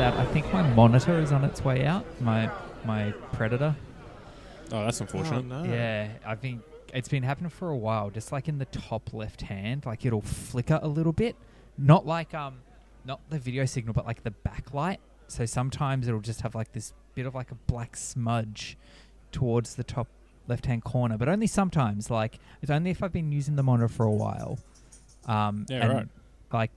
sad. I think my monitor is on its way out. My my Predator. Oh, that's Oh, unfortunate. no. Yeah, I think it's been happening for a while. Just like in the top left hand, like it'll flicker a little bit. Not like um, not the video signal, but like the backlight. So sometimes it'll just have like this bit of like a black smudge towards the top left hand corner, but only sometimes. Like it's only if I've been using the monitor for a while. Um, Yeah, and, right. Like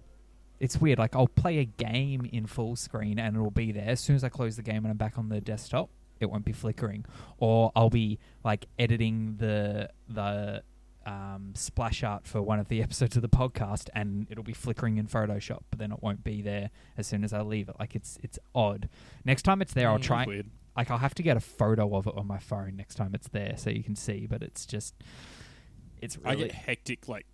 it's weird. Like I'll play a game in full screen and it'll be there. As soon as I close the game and I'm back on the desktop, it won't be flickering. Or I'll be like editing the the um, splash art for one of the episodes of the podcast and it'll be flickering in Photoshop, but then it won't be there as soon as I leave it. Like it's it's odd. Next time it's there, I'll Mm, try. Weird. Like I'll have to get a photo of it on my phone next time it's there so you can see. But it's just it's I really get hectic, like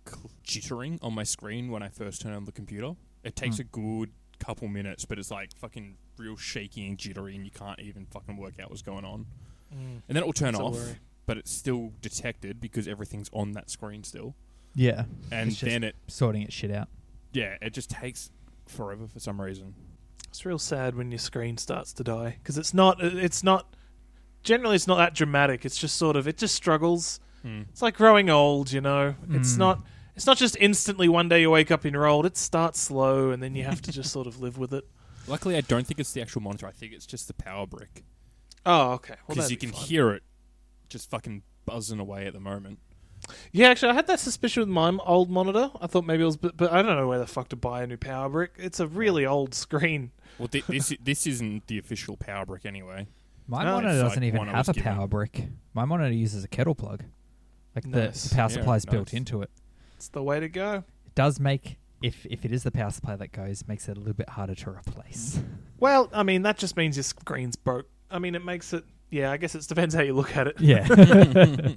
jittering on my screen when I first turn on the computer. It takes Hmm. a good couple minutes, but it's like fucking real shaky and jittery, and you can't even fucking work out what's going on. Mm. And then it will turn That's off, but it's still detected because everything's on that screen still. yeah. And It's then it, sorting its shit out. yeah, it just takes forever for some reason. It's real sad when your screen starts to die because it's not. It's not. Generally, it's not that dramatic. It's just sort of. It just struggles. Hmm. It's like growing old, you know. It's Mm. not. It's not just instantly one day you wake up and you're old. It starts slow, and then you have to just sort of live with it. Luckily, I don't think it's the actual monitor. I think it's just the power brick Oh, okay. Well, because that'd you be can fine. hear it just fucking buzzing away at the moment. Yeah, actually, I had that suspicion with my old monitor. I thought maybe it was, but, but I don't know where the fuck to buy a new power brick. It's a really old screen. Well, thi- this this isn't the official power brick anyway. My No, monitor it's doesn't like even one I have a was given. power brick. My monitor uses a kettle plug. Like the- Nice. the, power Yeah, supply is built nice. into it. It's the way to go. It does make if if it is the power supply that goes, makes it a little bit harder to replace. Well, I mean, that just means your screen's broke. I mean, it makes it. Yeah, I guess it depends how you look at it. yeah.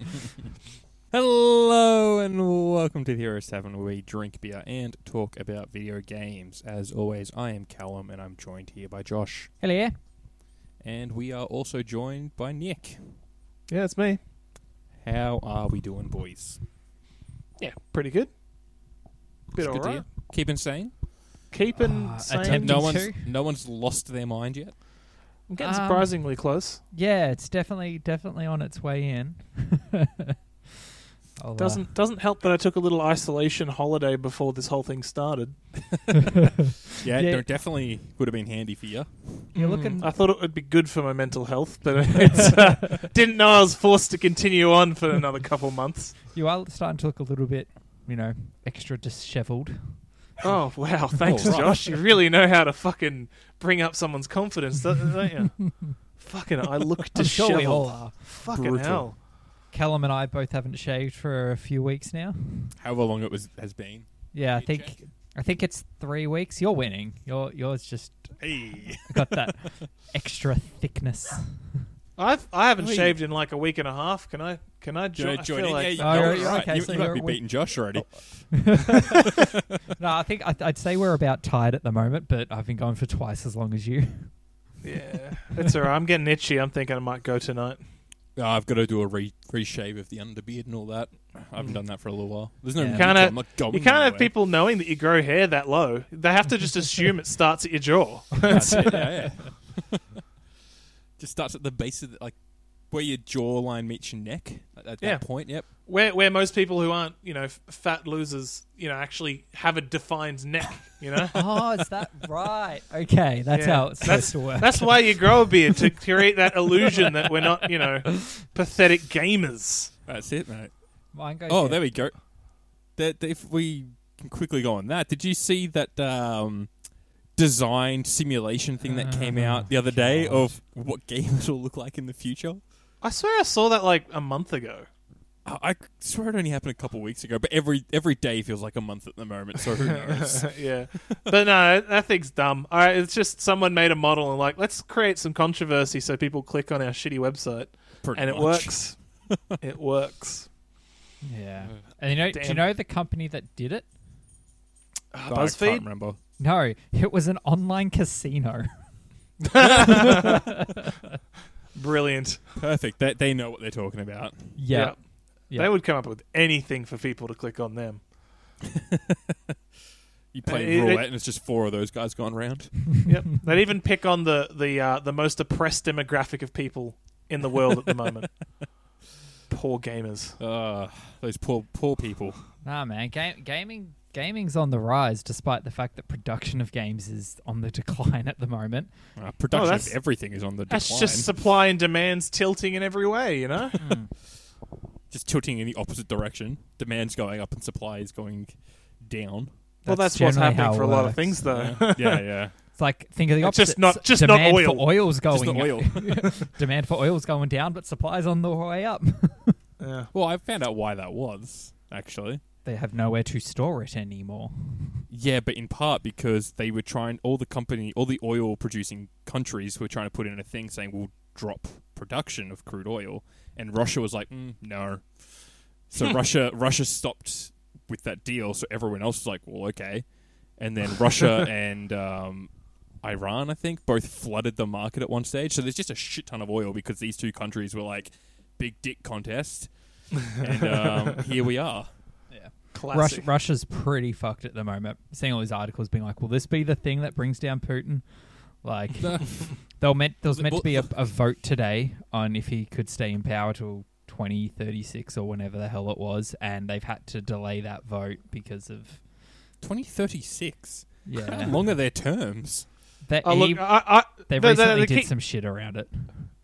Hello and welcome to the Heroes Tavern where we drink beer and talk about video games. As always, I am Callum and I'm joined here by Josh. Hello. Yeah. And we are also joined by Nick. Yeah, it's me. How are we doing, boys? Yeah, pretty good. Bit It's good to alright. hear. Keeping sane? Keeping Uh, sane. attempting No to. one's, no one's lost their mind yet? I'm getting Um, surprisingly close. Yeah, it's definitely definitely on its way in. I'll, uh, Doesn't doesn't help that I took a little isolation holiday before this whole thing started. Yeah, Yeah. it definitely would have been handy for you. You're Mm, looking- I thought it would be good for my mental health, but it's, uh, didn't know I was forced to continue on for another couple months. you are starting to look a little bit, you know, extra dishevelled. Oh wow! Thanks, Oh, right. Josh. You really know how to fucking bring up someone's confidence, don't don't you? fucking, I look I'm sure we all Fucking Brutal. hell. Callum and I both haven't shaved for a few weeks now. However long it was has been. Yeah, I think check? I think it's three weeks. You're winning. Your yours just Hey. got that extra thickness. I've I haven't Wait. shaved in like a week and a half. Can I? Can I Join, join? I feel in. like yeah, you, Oh, you're you're- right. okay, you, so you might be beating Josh already. Oh. No, I think I'd, I'd say we're about tied at the moment, but I've been going for twice as long as you. yeah, it's alright. I'm getting itchy. I'm thinking I might go tonight. Oh, I've got to do a re- reshave of the underbeard and all that. I haven't mm. done that for a little while. There's no Yeah. need Can't to. have- I'm not going You can't have anywhere. people knowing that you grow hair that low. They have to just assume it starts at your jaw. That's it, yeah, yeah. Just starts at the base of the, like where your jawline meets your neck. At, at Yeah. that point, yep. Where where most people who aren't you know fat losers you know actually have a defined neck. You know. oh, is that right? Okay, that's Yeah. how it's That's- supposed to work. That's why you grow a beard to create that illusion that we're not, you know, pathetic gamers. That's it, mate. Mine goes Oh, here. there we go. That if we can quickly go on that, did you see that um, designed simulation thing that came Oh, out the other day God. of what games will look like in the future? I swear I saw that like a month ago. I, I swear it only happened a couple weeks ago, but every every day feels like a month at the moment. So who knows? yeah, but no, that thing's dumb. All right, it's just someone made a model and like, let's create some controversy so people click on our shitty website, Pretty and it works. it works. Yeah. And you know, do you know the company that did it? Uh, I can't BuzzFeed. remember. No, it was an online casino. Brilliant. Perfect. They, they know what they're talking about. Yeah. They would come up with anything for people to click on them. You play Uh, it- roulette, and it's just four of those guys going round. Yep. They'd even pick on the the uh, the most oppressed demographic of people in the world at the moment. Poor gamers. Uh, those poor poor people. Nah, man, ga- gaming gaming's on the rise, despite the fact that production of games is on the decline at the moment. Uh, production of that's- everything is on the decline. That's just supply and demand's tilting in every way, you know. Just tilting in the opposite direction. Demand's going up and supply is going down. well, That's that's what's generally happening how for a lot of works. things, though. Yeah, yeah. yeah. It's like think of the It's opposite. just not- S- just not demand oil. for oil's Just going the oil. demand for oil's going down, but supply's on the way up. yeah. well, I found out why that was actually. they have nowhere to store it anymore. Yeah, but in part because they were trying all the company, all the oil producing countries were trying to put in a thing saying we'll drop production of crude oil, and Russia was like, mm, no. So Russia, Russia stopped with that deal. So everyone else was like, well, okay. And then Russia and um, Iran, I think, both flooded the market at one stage. So there's just a shit ton of oil because these two countries were like big dick contest, and um, here we are. Yeah. Russia, Russia's pretty fucked at the moment. Seeing all these articles being like, "Will this be the thing that brings down Putin?" Like, they were meant there was meant to be a, a vote today on if he could stay in power till 2036 or whenever the hell it was, and they've had to delay that vote because of 2036. Yeah, How yeah. long are their terms? That Oh, he, look, I, I, they the- the- recently the did key- some shit around it.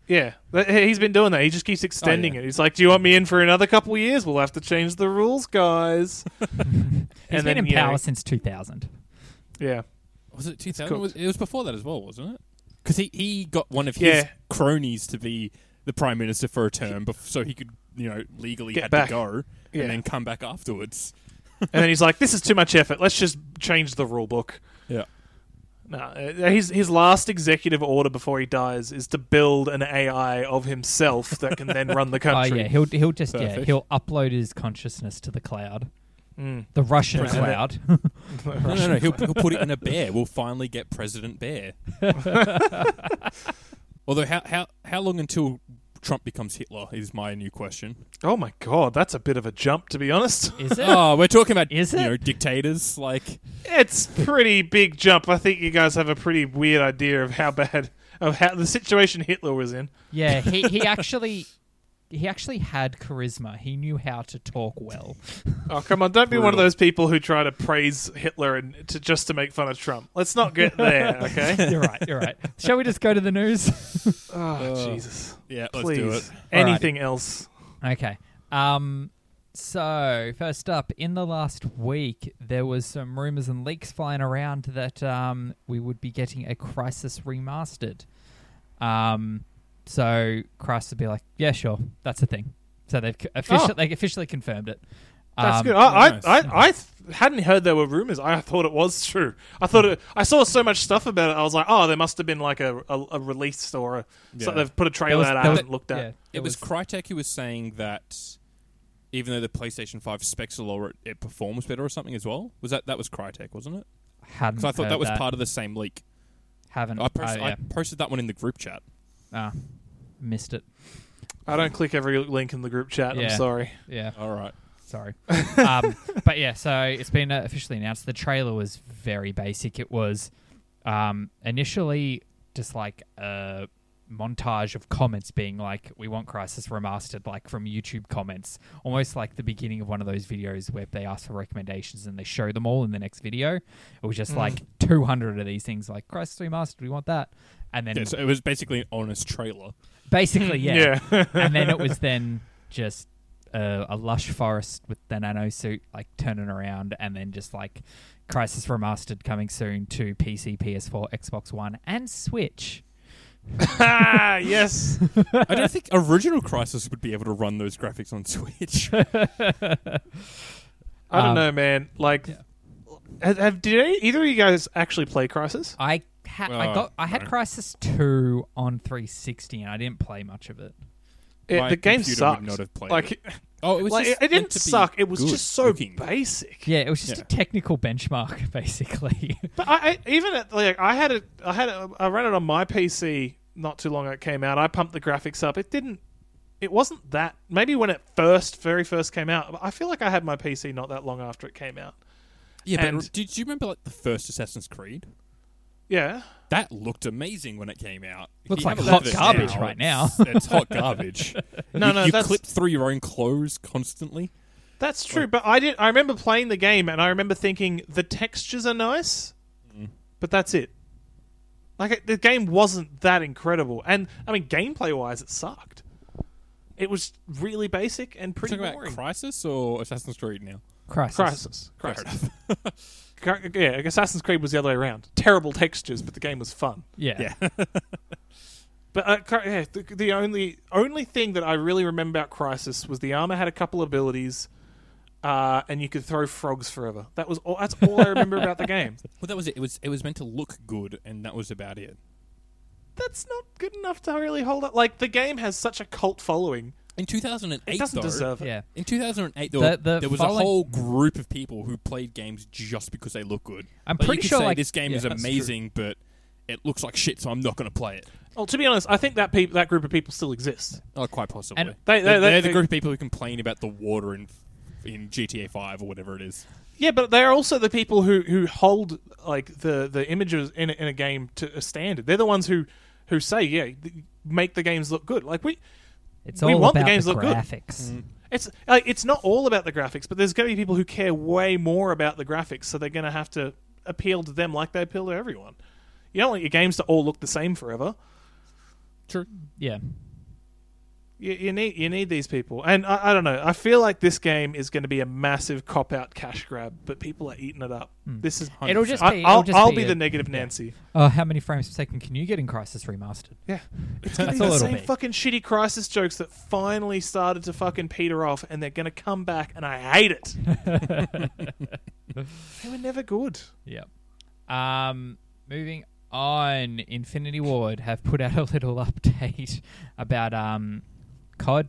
Yeah, he's been doing that. He just keeps oh, extending yeah. it. He's like, "Do you want me in for another couple of years? We'll have to change the rules, guys." He's And been then, in you know- power since 2000. Yeah, Was it 2000? It was before that as well, wasn't it? Because he, he got one of his Yeah. cronies to be the prime minister for a term, bef- so he could, you know, legally Get had back. to go yeah. and then come back afterwards. and then he's like, "This is too much effort. Let's just change the rule book." Yeah. No, uh, his his last executive order before he dies is to build an AI of himself that can then run the Oh country. yeah, he'll he'll just yeah Perfect. he'll upload his consciousness to the cloud, Mm. the Russian President. cloud. No, no, no. He'll, he'll put it in a bear. We'll finally get President Bear. Although, how, how, how long until Trump becomes Hitler is my new question. Oh my god, that's a bit of a jump, to be honest. Is it? oh, we're talking about Is you it? know dictators like It's pretty big jump. I think you guys have a pretty weird idea of how bad of how the situation Hitler was in. Yeah, he, he actually he actually had charisma. He knew how to talk well. Oh come on! Don't be one of those people who try to praise Hitler and to just to make fun of Trump. Let's not get there, okay? You're right. You're right. Shall we just go to the news? oh Uh, Jesus! yeah. Let's Please, do it. anything else? Okay. Um. So first up, in the last week, there was some rumors and leaks flying around that um we would be getting a Crysis remastered. Um. So Christ would be like, yeah, sure, that's a thing. So they've officially Oh. they officially confirmed it. That's Um, good. I. I, I, I hadn't heard there were rumors. I thought it was true. I thought it, I saw so much stuff about it. I was like, oh, there must have been like a, a, a release or a, so they've put a trailer was- that I was- haven't looked at. yeah, It was Crytek who was saying that even though the PlayStation 5 specs are lower, it, it performs better or something as well. Was that that was Crytek, wasn't it? hadn't Because I thought heard that was part of the same leak. Haven't I, post, oh, yeah. I posted that one in the group chat. Ah, missed it. I don't click every link in the group chat. Yeah. I'm sorry. Yeah, All right. sorry. um, but yeah, so it's been uh, officially announced. The trailer was very basic. It was um, initially just like a montage of comments being like, "We want Crysis remastered," like from YouTube comments, almost like the beginning of one of those videos where they ask for recommendations and they show them all in the next video. It was just Mm. like 200 of these things, like Crysis remastered. We want that, and then Yeah, so it was basically an honest trailer. basically, yeah. yeah. and then it was then just uh, a lush forest with the nano suit like turning around, and then just like Crysis Remastered coming soon to PC, PS4, Xbox One, and Switch. Ah, yes. I don't think original Crysis would be able to run those graphics on Switch. I don't Um, know, man. Like, yeah. have, have did any, either of you guys actually play Crysis? I had I Oh, got I had no. Crysis Two on 360, and I didn't play much of it. It, My the game computer would sucked. not have played like, it. Oh, it was like, just it, it meant didn't to be suck. It was good just so looking. basic. Yeah, it was just Yeah. a technical benchmark, basically. But I, I even at, like I had it, I had it, I ran it on my PC not too long ago it came out. I pumped the graphics up. It didn't. It wasn't that. Maybe when it first, very first came out. I feel like I had my PC not that long after it came out, Yeah, And- but did you remember like the first Assassin's Creed? Yeah. That looked amazing when it came out. If Looks you like have a hot look at garbage right now. It's, it's hot garbage. No, you, no, you that's- clip through your own clothes constantly. That's true, but I did. I remember playing the game, and I remember thinking the textures are nice, mm-hmm. but that's it. Like it, the game wasn't that incredible, and I mean, gameplay wise, it sucked. It was really basic and pretty Talking about boring. Crysis or Assassin's Creed now? Crysis. Crysis, Fair Crysis. Cri- yeah, Assassin's Creed was the other way around. Terrible textures, but the game was fun. Yeah. Yeah. But uh, yeah, the, the only only thing that I really remember about Crysis was the armor had a couple abilities, uh, and you could throw frogs forever. That was all. That's all I remember about the game. Well, that was it. It was it was meant to look good, and that was about it. That's not good enough to really hold up. Like the game has such a cult following. In 2008, It doesn't though, deserve it. Yeah. In 2008, there, The- were- the there was following- a whole group of people who played games just because they look good. I'm Like, you pretty could sure, say like- this game yeah, is that's true. amazing, but it looks like shit, so I'm not going to play it. Well, to be honest, I think that peop that group of people still exists. Oh, quite possibly. And- They- they- they're, they- they're the they- group of people who complain about the water in in GTA 5 or whatever it is. Yeah, but they're also the people who, who hold like the, the images in a, in a game to a standard. They're the ones who who say, yeah, th- make the games look good. Like we, It's We all want the games the look good. graphics. Mm. It's like it's not all about the graphics, but there's going to be people who care way more about the graphics, so they're going to have to appeal to them like they appeal to everyone. You don't want your games to all look the same forever. True. Yeah. You, you need you need these people, and I, I don't know. I feel like this game is going to be a massive cop out cash grab, but people are eating it up. This is It'll just I, be. I'll, it'll just I'll be be a- the negative Nancy. Oh, how many frames per second can you get in Crysis Remastered? Yeah, it's gonna be the same be. fucking shitty Crysis jokes that finally started to fucking peter off, and they're gonna come back, and I hate it. they were never good. Yep. Um, moving on, Infinity Ward have put out a little update about um, COD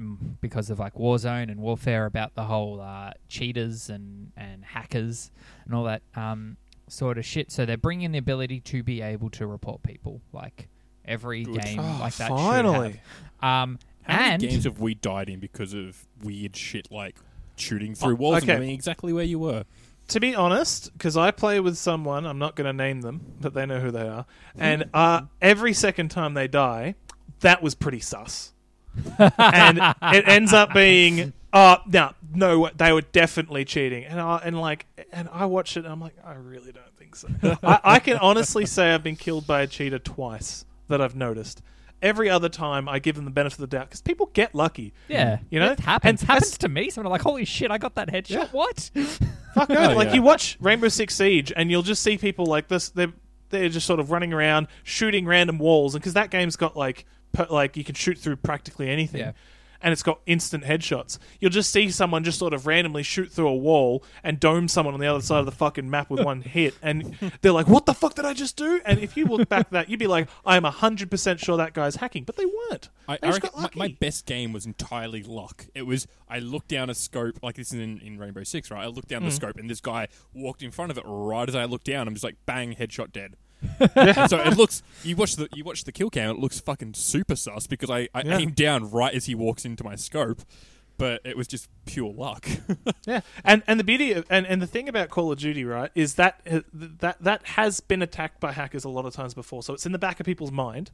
mm, because of like Warzone and Warfare about the whole uh, cheaters and and hackers and all that um, sort of shit. So they're bringing the ability to be able to report people like every Good. game Oh, like that. finally. Should have. Um, How and many games have we died in because of weird shit like shooting through Oh, walls okay. and knowing exactly where you were? To be honest, because I play with someone, I'm not going to name them, but they know who they are, and uh, every second time they die, that was pretty sus. And it ends up being, uh, no, no, they were definitely cheating, and I, and like, and I watch it, and I'm like, I really don't think so. I, I can honestly say I've been killed by a cheater twice that I've noticed. Every other time, I give them the benefit of the doubt because people get lucky. yeah, You know? it happens. And happens to me. Someone like, holy shit, I got that headshot. Yeah. What? Fuck no! Oh, like yeah. you watch Rainbow Six Siege, and you'll just see people like this. They're they're just sort of running around shooting random walls, and because that game's got like per, like you can shoot through practically anything. Yeah. And it's got instant headshots. You'll just see someone just sort of randomly shoot through a wall and dome someone on the other side of the fucking map with one hit, and they're like, "What the fuck did I just do?" And if you look back at that, you'd be like, "I'm hundred percent sure that guy's hacking," but they weren't. I, They I just reckon got my, lucky. my best game was entirely luck. It was I looked down a scope like this is in, in Rainbow Six, right? I looked down Hmm. the scope and this guy walked in front of it right as I looked down. I'm just like bang, headshot dead. So it looks you watch the you watch the kill cam. It looks fucking super sus because I, I Yeah. aim down right as he walks into my scope, but it was just pure luck. Yeah, and and the beauty of, and and the thing about Call of Duty, right, is that uh, that that has been attacked by hackers a lot of times before, so it's in the back of people's mind,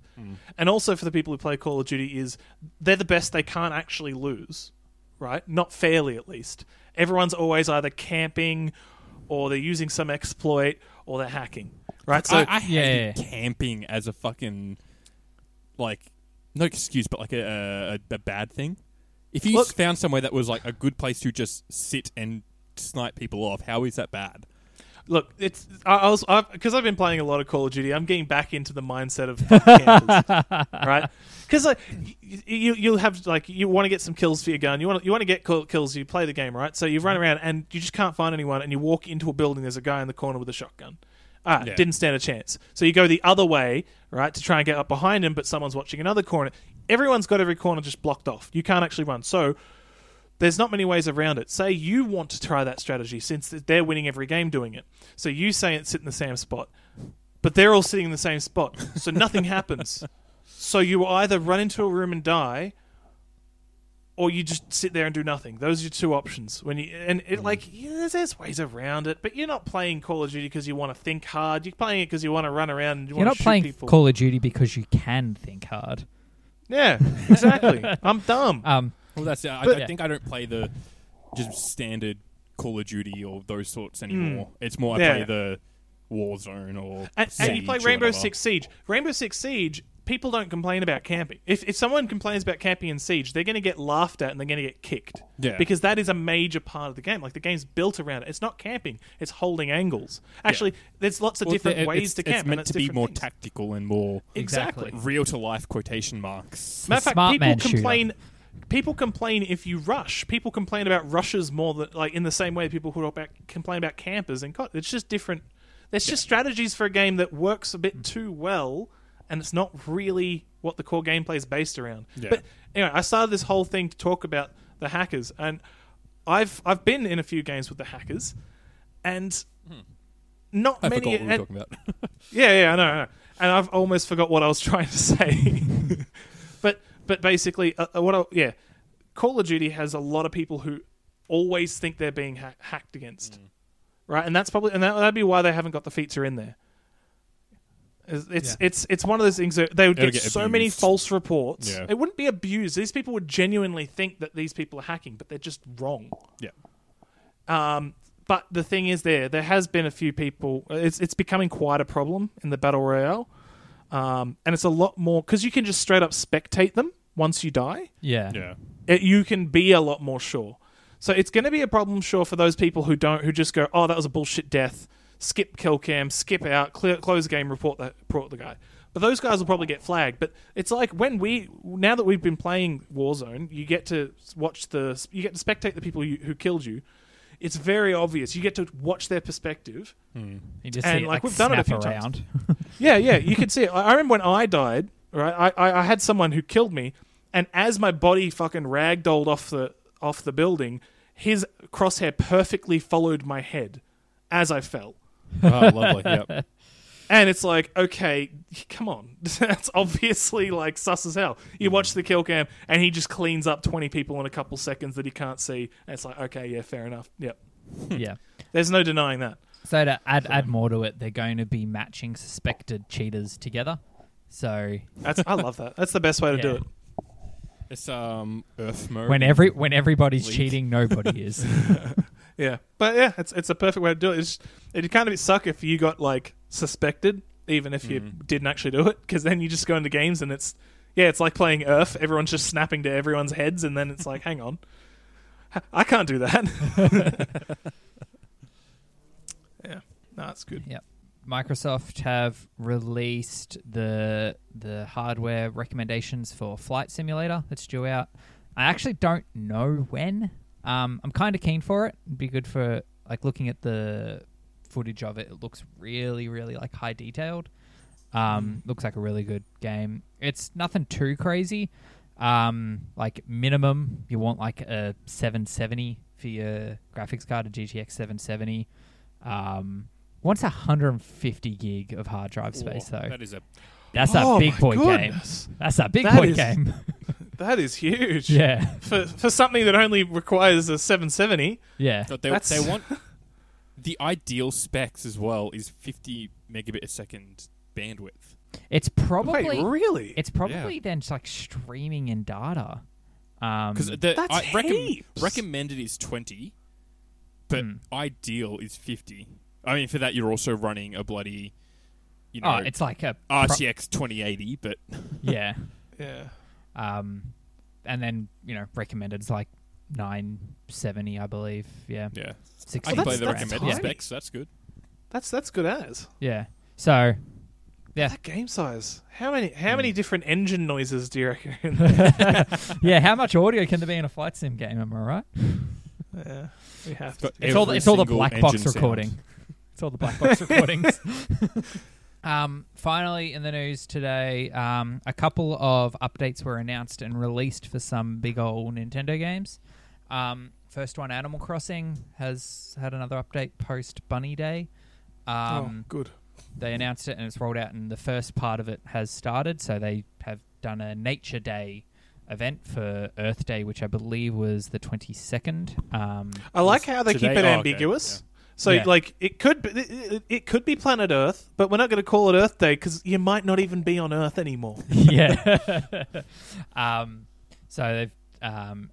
and also for the people who play Call of Duty, is they're the best they can't actually lose, right? Not fairly, at least. Everyone's always either camping, or they're using some exploit, or they're hacking, right? So I, I hated Yeah. camping as a fucking like no excuse, but like a, a, a bad thing. If you Look- found somewhere that was like a good place to just sit and snipe people off, how is that bad? Look, it's I, I was because I've been playing a lot of Call of Duty. I'm getting back into the mindset of fuck campers, right? Because like you you'll have like you want to get some kills for your gun. You want you want to get kills. You play the game, right? So you run around and you just can't find anyone. And you walk into a building. There's a guy in the corner with a shotgun. Ah, Yeah. didn't stand a chance. So you go the other way, right, to try and get up behind him, but someone's watching another corner. Everyone's got every corner just blocked off. You can't actually run. So there's not many ways around it. Say you want to try that strategy since they're winning every game doing it. So you say it sit in the same spot, but they're all sitting in the same spot. So nothing happens. So you either run into a room and die, or you just sit there and do nothing. Those are your two options. When you and it like yeah, there's, there's ways around it, but you're not playing Call of Duty because you want to think hard. You're playing it because you want to run around and you You're want not to shoot playing people. Call of Duty because you can think hard. yeah, exactly. I'm dumb. Um, Well, that's it. I, But- I think I don't play the just standard Call of Duty or those sorts anymore. It's more I Hmm. Yeah. play the Warzone or And, and you play or Rainbow whatever. Six Siege. Rainbow Six Siege, people don't complain about camping. If if someone complains about camping in Siege, they're going to get laughed at and they're going to get kicked. Yeah. Because that is a major part of the game. Like the game's built around it. It's not camping. It's holding angles. Actually, there's lots of Well, different it- ways it's, to camp. It's and meant that's to be more things. tactical and more Exactly. Exactly. real to life quotation marks. Matter of fact, Smart people man shooter. complain. People complain if you rush. People complain about rushes more than like in the same way people who about complain about campers and co- it's just different. There's just strategies for a game that works a Mm. bit too well, and it's not really what the core gameplay is based around. Yeah. But anyway, I started this whole thing to talk about the hackers, and I've I've been in a few games with the hackers, and not Hmm. I many. forgot what we were talking about. yeah, yeah, I know, I know. And I've almost forgot what I was trying to say. but but basically, uh, uh, what I, yeah, Call of Duty has a lot of people who always think they're being ha- hacked against, Mm. right? And that's probably and that, that'd be why they haven't got the feature in there. It's it's, Yeah. it's it's one of those things that they would It'll get, get so many false reports. Yeah. It wouldn't be abused. These people would genuinely think that these people are hacking, but they're just wrong. yeah. Um, but the thing is, there there has been a few people. It's it's becoming quite a problem in the battle royale, um, and it's a lot more because you can just straight up spectate them once you die. yeah. Yeah. It, you can be a lot more sure. So it's going to be a problem, sure, for those people who don't, who just go, "Oh, that was a bullshit death." Skip kill cam, skip out, clear, close game, report the report the guy. But those guys will probably get flagged. But it's like when we now that we've been playing Warzone, you get to watch the you get to spectate the people you, who killed you. It's very obvious. You get to watch their perspective. Hmm. You just And, see it, like, like, we've done it a few times. Yeah, yeah, you can see it. I I remember when I died, right? I, I, I had someone who killed me, and as my body fucking ragdolled off the off the building, his crosshair perfectly followed my head as I fell. Oh, lovely. Yep. And it's like, okay, come on. That's obviously like sus as hell. You watch the kill cam and he just cleans up 20 people in a couple seconds that he can't see. And it's like, okay, yeah, fair enough. Yep. yeah. There's no denying that. So to add add more to it, they're going to be matching suspected cheaters together. So That's I love that. That's the best way to do it. It's um Earth mode. when every when everybody's League. cheating, nobody is. Yeah, but yeah, it's it's a perfect way to do it. It's, it kind of suck if you got like suspected, even if you Mhm. didn't actually do it, because then you just go into games and it's yeah, it's like playing Earth. Everyone's just snapping to everyone's heads, and then it's like, hang on, I can't do that. yeah, no, that's good. Yeah. Microsoft have released the the hardware recommendations for Flight Simulator that's due out. I actually don't know when. Um, I'm kind of keen for it. It'd be good for like looking at the footage of it. It looks really, really like high detailed. Um, looks like a really good game. It's nothing too crazy. Um, like minimum, you want like a 770 for your graphics card, a GTX 770. Um, wants 150 gig of hard drive space though. That is a That's oh a big boy game. That's a big That boy is- game. That is huge. yeah, For for something that only requires a 770. yeah. But they, That's- they want the ideal specs as well is 50 megabit a second bandwidth. It's probably Wait, really? it's probably then just like streaming and data. Um, Because the That's I recomm- heaps. recommended is 20, but Hmm. ideal is 50. I mean, for that you're also running a bloody, you know, oh, it's like a pro- RTX 2080. But yeah. yeah. Um, and then you know recommended is like 970, I believe. Yeah, yeah, six. I can that's- play the that's recommended tiny. specs. That's good. That's that's good as. Yeah. So Yeah. That game size. How many how Hmm. many different engine noises do you reckon? yeah, how much audio can there be in a flight sim game? Am I right? yeah, we have got to. It's all the, it's all the black box engine sound. recording. It's all the black box recordings. Um, finally, in the news today, um, a couple of updates were announced and released for some big old Nintendo games. Um, first one, Animal Crossing, has had another update post Bunny Day. oh, Um, good. They announced it and it's rolled out, and the first part of it has started. So they have done a Nature Day event for Earth Day, which I believe was the twenty second. Um, I like how they keep Today- it oh, okay, ambiguous. So Yeah. like it could be, it, it- could be planet Earth, but we're not going to call it Earth Day because you might not even be on Earth anymore. yeah. um, so they've, um,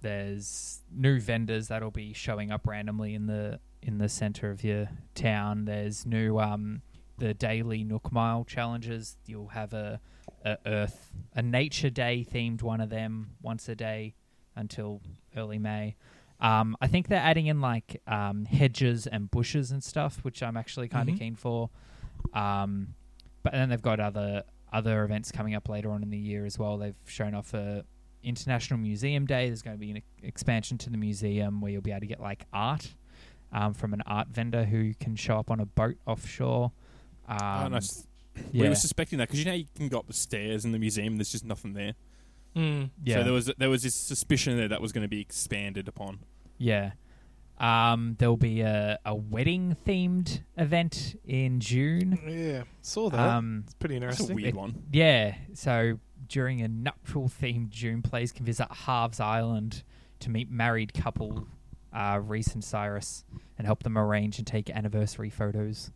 there's new vendors that'll be showing up randomly in the in the center of your town. There's new um, the daily Nook Mile challenges. You'll have a, a Earth a Nature Day themed one of them once a day until early May. Um, I think they're adding in like um, hedges and bushes and stuff, which I'm actually kind of Mhm. keen for. Um, but then they've got other other events coming up later on in the year as well. They've shown off a International Museum Day. There's going to be an expansion to the museum where you'll be able to get like art um, from an art vendor who can show up on a boat offshore. Um, oh, nice. We were suspecting that because you know you can go up the stairs in the museum. and There's just nothing there. Mm. yeah, So there was there was this suspicion there that was going to be expanded upon. yeah. Um, there'll be a, a wedding themed event in June. Yeah, saw that. Um, it's pretty That's a interesting. weird It- one. Yeah, so during a nuptial themed June, players can visit Harv's Island to meet married couple uh, Reese and Cyrus and help them arrange and take anniversary photos.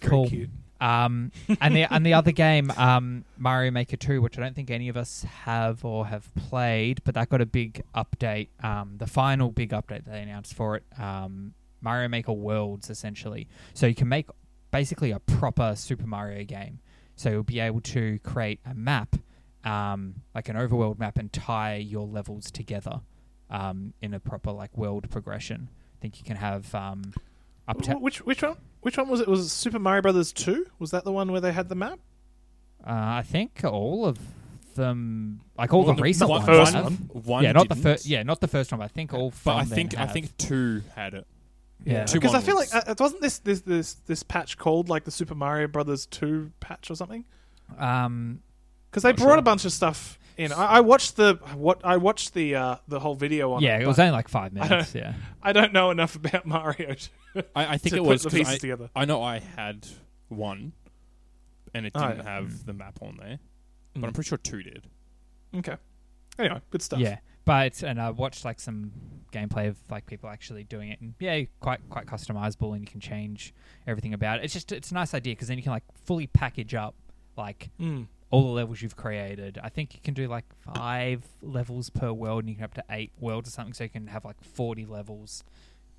Very cool. cute. Um, and the and the other game, um, Mario Maker Two, which I don't think any of us have or have played, but that got a big update. Um, the final big update they announced for it, um, Mario Maker Worlds, essentially. So you can make basically a proper Super Mario game. So you'll be able to create a map, um, like an overworld map, and tie your levels together um, in a proper like world progression. I think you can have up to Wh- Which which one? Which one was it? Was it Super Mario Brothers Two? Was that the one where they had the map? Uh, I think all of them, like all Well, the recent one- ones, first one. One yeah, not the didn't, first. Yeah, not the first one. But I think all. But I them think I think two had it. Yeah. Two Because I feel like onwards. uh, wasn't this this this this patch called like the Super Mario Brothers Two patch or something? Um, Because they Not brought sure. a bunch of stuff in. I, I watched the what I watched the uh, the whole video on. yeah, it, it was only like five minutes. Yeah, I don't know enough about Mario to, I, I think to it put was the 'cause pieces I, together. I know I had one, and it Oh, didn't yeah. have the map on there, but Mm. I'm pretty sure two did. Okay. Anyway, good stuff. yeah. But and I watched like some gameplay of like people actually doing it, and yeah, quite quite customizable, and you can change everything about it. It's just it's a nice idea because then you can like fully package up like Mm. All the levels you've created. I think you can do like five levels per world, and you can up to eight worlds or something. So you can have like forty levels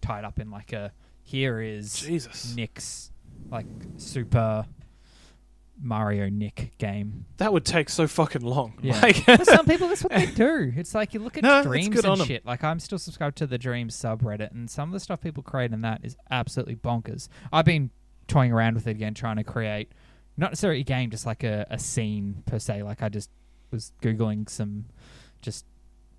tied up in like a here is Jesus, Nick's like Super Mario Nick game. that would take so fucking long. Yeah. Like, For some people, that's what they do. It's like you look at No, Dreams and on and 'em. shit. Like I'm still subscribed to the Dreams subreddit, and some of the stuff people create in that is absolutely bonkers. I've been toying around with it again, trying to create not necessarily a game, just like a, a scene per se. Like I just was googling some just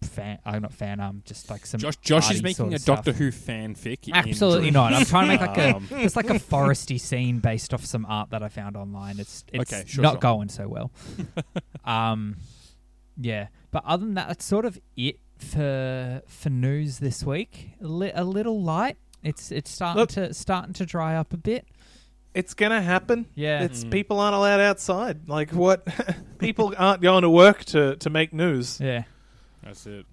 fan, I'm not fan, um, just like some. Josh Josh is making sort a of stuff. Doctor Who fanfic. Absolutely not. I'm trying to make like a Um, it's like a foresty scene based off some art that I found online. It's it's Okay, sure, not sure. going so well. um, yeah, but other than that, that's sort of it for for news this week. A, li- a little light. It's it's starting Look- to starting to dry up a bit. It's gonna happen. Yeah, It's Mm. people aren't allowed outside. Like what? people aren't going to work to to make news. yeah. That's it.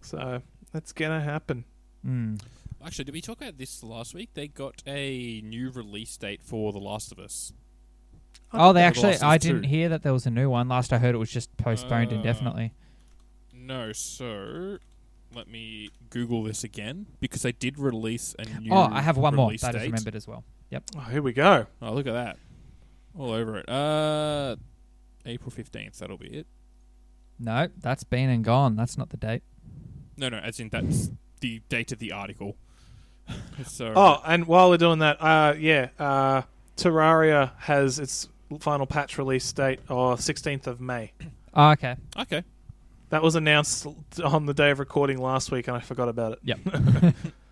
So that's gonna happen. Mm. Actually, did we talk about this last week? They got a new release date for The Last of Us. Oh, they actually. Last of I Us didn't 2. hear that there was a new one. Last I heard, it was just postponed Uh, indefinitely. No, so let me Google this again because they did release a new. Oh, I have one more release that I just remembered as well. Yep. Oh, here we go. Oh, look at that. All over it. Uh, April 15th, that'll be it. No, that's been and gone. That's not the date. No, no, as in that's the date of the article. so, Oh, and while we're doing that, uh, yeah, uh, Terraria has its final patch release date of 16th of May. Oh, okay. okay. That was announced on the day of recording last week, and I forgot about it. Yep.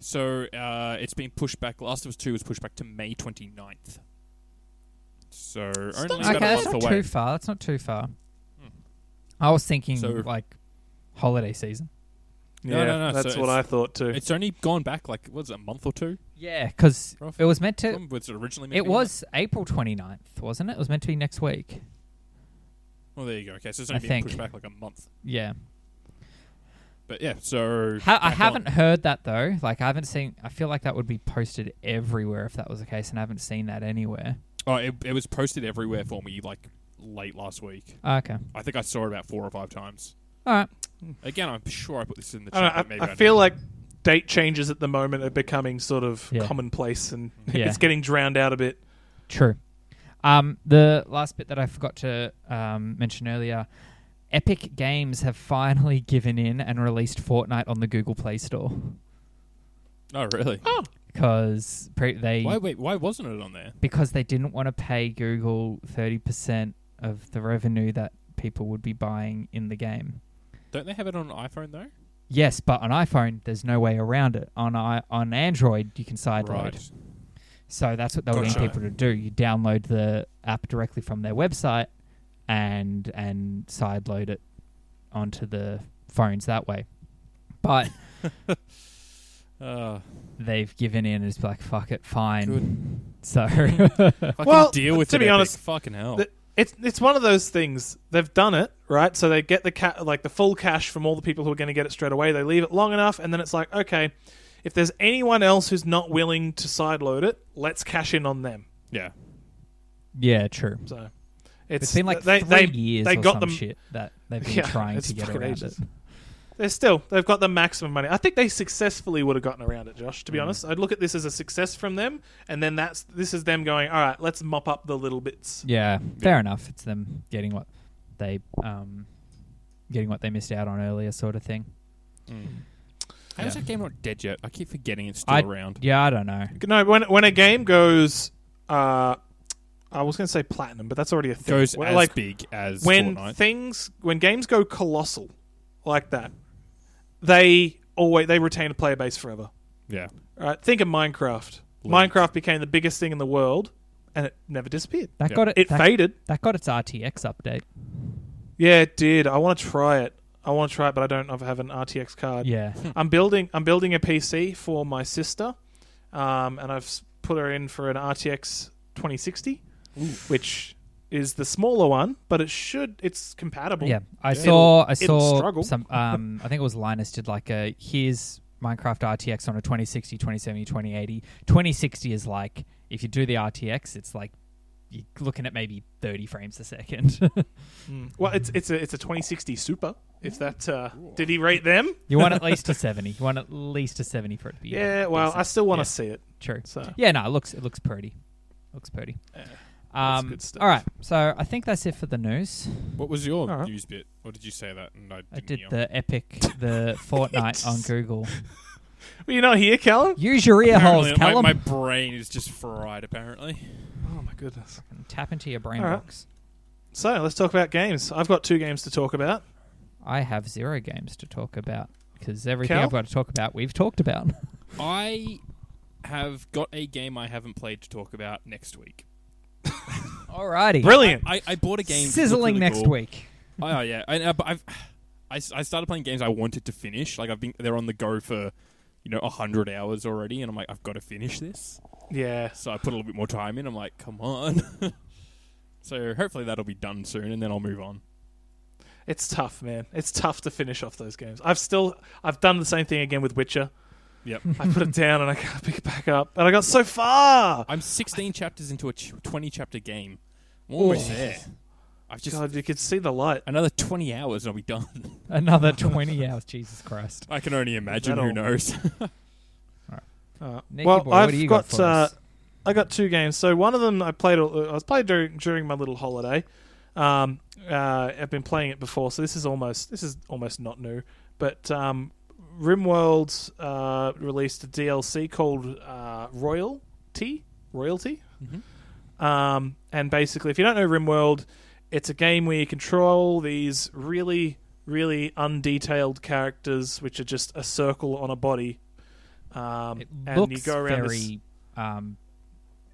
So, uh, it's been pushed back. Last of Us 2 was pushed back to May 29th. So, only Okay, about okay, a that's month not away. too far. That's not too far. Hmm. I was thinking So- like holiday season. No, yeah, no, no, that's so what I thought too. It's only gone back, like, what is it, a month or two? Yeah, because it was meant to. Was it originally meant It to be? was April 29th, wasn't it? It was meant to be next week. Well, there you go. Okay, so it's I only been think. pushed back like a month. Yeah. But yeah, so Ha- I haven't on. heard that though. Like I haven't seen. I feel like that would be posted everywhere if that was the case, and I haven't seen that anywhere. Oh, it, it was posted everywhere for me like late last week. Oh, okay. I think I saw it about four or five times. All right. Again, I'm sure I put this in the chat. don't know, but maybe I, I I feel didn't. like date changes at the moment are becoming sort of Yeah. commonplace, and Yeah. it's getting drowned out a bit. True. Um, the last bit that I forgot to um, mention earlier Epic Games have finally given in and released Fortnite on the Google Play Store Oh, really? Oh. because pre- they Why? Wait, why wasn't it on there? because they didn't want to pay Google thirty percent of the revenue that people would be buying in the game. Don't they have it on iPhone though? Yes, but on iPhone, there's no way around it. On I- on Android, you can sideload. Right. So that's what they were Gotcha. getting people to do. You download the app directly from their website and and sideload it onto the phones that way. But Uh, they've given in and it's like fuck it, fine. Good. So fucking Well, deal with to it, be Epic. honest, fucking hell. the- It's it's one of those things. They've done it right, so they get the ca- like the full cash from all the people who are going to get it straight away. They leave it long enough, and then it's like, okay, if there's anyone else who's not willing to sideload it, let's cash in on them. yeah. yeah, true. So It's it's been like they, three they, years they or got some them. shit that they've been Yeah, trying to get around ages. it. They're still they've got the maximum money. I think they successfully would have gotten around it, Josh. To be Mm. honest, I'd look at this as a success from them, and then that's this is them going. All right, let's mop up the little bits. Yeah, fair enough. It's them getting what they um getting what they missed out on earlier, sort of thing. Mm. How is Yeah. that game not dead yet? I keep forgetting it's still I- around. Yeah, I don't know. No, when when a game goes, uh, I was going to say platinum, but that's already a thing. Goes Well, as like big as when Fortnite. things when games go colossal like that, they always they retain a player base forever. yeah. Right? Think of Minecraft. League. Minecraft became the biggest thing in the world, and it never disappeared. That Yep. got it. It that, faded. that got its RTX update. Yeah, it did. I want to try it. I want to try it, but I don't have an RTX card. Yeah, I'm building. I'm building a PC for my sister, um, and I've put her in for an RTX 2060, which is the smaller one, but it should. It's compatible. yeah. I Yeah. saw. I It'll saw struggle. some. Um, I think it was Linus did like a here's Minecraft RTX on a 2060, 2070, 2080. 2060 is like if you do the RTX, it's like you're looking at maybe 30 frames a second. Mm. Well, it's it's a it's a 2060 Super. If that uh, did he rate them? you want at least a 70. You want at least a 70 for it to be. Yeah. Well, I decent. still want to Yeah. see it. True. So Yeah, no, it looks it looks pretty. Looks pretty. Yeah, that's Um, good stuff. all right, so I think that's it for the news. What was your Alright. news bit? Or did you say that? And I, I didn't did hear? the epic, the Fortnite on Google. well, you're not here, Callum. Use your ear holes, Apparently, my, Callum. my brain is just fried. Apparently, Oh my goodness. Tap into your brain All right. box. So let's talk about games. I've got two games to talk about. I have zero games to talk about because everything Cal? I've got to talk about, we've talked about. I have got a game I haven't played to talk about next week. Alrighty, Brilliant. I, I bought a game. sizzling really next cool. week. Oh yeah, I, uh, but I've I, s- I started playing games I wanted to finish. Like I've been they're on the go for you know hundred hours already, and I'm like I've got to finish this. yeah. So I put a little bit more time in. I'm like, come on. so hopefully that'll be done soon, and then I'll move on. It's tough, man. It's tough to finish off those games. I've still I've done the same thing again with Witcher. Yep. I put it down and I can't pick it back up. And I got so far. I'm 16 chapters into a ch- 20 chapter game. I'm almost Oh. there. I've just God, you could see the light. another 20 hours and I'll be done. Another twenty hours. Jesus Christ. I can only imagine. Who all? knows? Uh, Nicky well, boy, what I've do you got, got for uh, us? I got two games. So one of them I played. uh, I was played during, during my little holiday. Um, uh, I've been playing it before, so this is almost this is almost not new. But um, RimWorld uh, released a DLC called uh, Royalty. Royalty. Mhm. Um, and basically, if you don't know RimWorld, it's a game where you control these really, really undetailed characters, which are just a circle on a body. Um, It and looks you go around this- Um,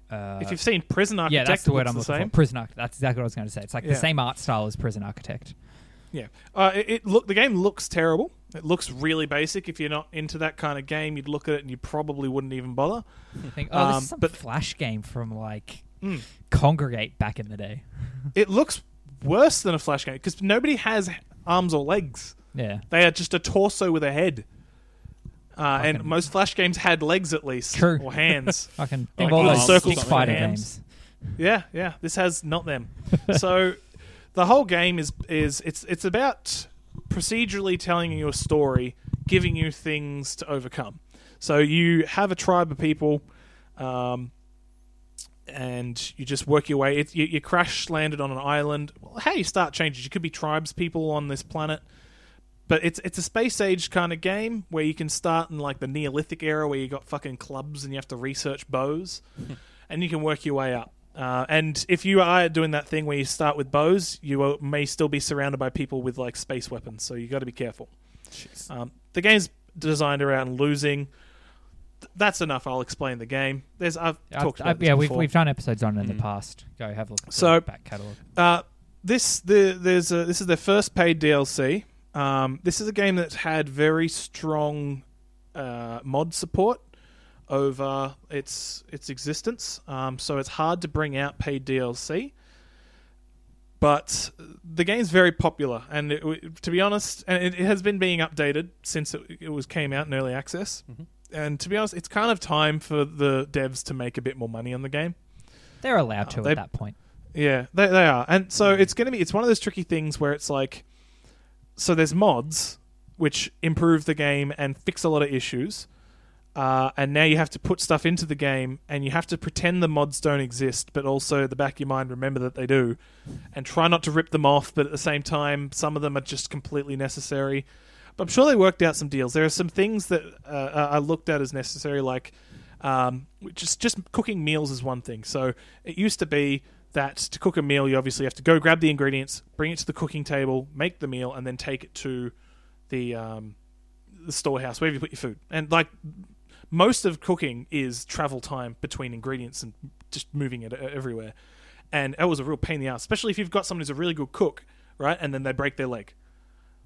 uh, if you've seen Prison Architect, yeah, that's the word I'm the looking same. for. Prison Architect. That's exactly what I was going to say. It's like Yeah. the same art style as Prison Architect. Yeah, uh, it, it look the game looks terrible. It looks really basic. If you're not into that kind of game, you'd look at it and you probably wouldn't even bother. You think, oh, this Um, is some but- flash game from like Mm. Kongregate back in the day. It looks worse than a flash game because nobody has arms or legs. Yeah. They are just a torso with a head. Uh, and most flash games had legs at least True. or hands. Fucking Like think of all those circles stick for fighter hands. games. Yeah, yeah. This has not them. so the whole game is is it's it's about procedurally telling you a story, giving you things to overcome. So you have a tribe of people, um, and you just work your way. It, you, you crash landed on an island. Well, how you start changes. You could be tribes people on this planet. But it's it's a space age kind of game where you can start in like the Neolithic era where you got fucking clubs and you have to research bows, and you can work your way up. Uh, and if you are doing that thing where you start with bows, you will- may still be surrounded by people with like space weapons, so you got to be careful. Um, the game's designed around losing. Th- That's enough. I'll explain the game. There's I've talked I've- about this yeah, we've before. we've done episodes on it in Mm. the past. Go have a look. At So- the back catalog. Uh, this the there's a, this is their first paid DLC. Um, this is a game that's had very strong uh, mod support over its its existence. Um, so it's hard to bring out paid DLC. But the game's very popular, and it, to be honest, and it, it has been being updated since it, it was came out in early access. Mhm. And to be honest, it's kind of time for the devs to make a bit more money on the game. They're allowed uh, to they- at that point. Yeah, they they are, and so it's going to be it's one of those tricky things where it's like, so there's mods which improve the game and fix a lot of issues, uh, and now you have to put stuff into the game and you have to pretend the mods don't exist, but also at the back of your mind remember that they do, and try not to rip them off, but at the same time some of them are just completely necessary. But I'm sure they worked out some deals. There are some things that uh, I looked at as necessary, like um, just just cooking meals is one thing. So it used to be that to cook a meal, you obviously have to go grab the ingredients, bring it to the cooking table, make the meal, and then take it to the um, the storehouse wherever you put your food. And like most of cooking is travel time between ingredients and just moving it e- everywhere. And that was a real pain in the ass, especially if you've got someone who's a really good cook, right? And then they break their leg.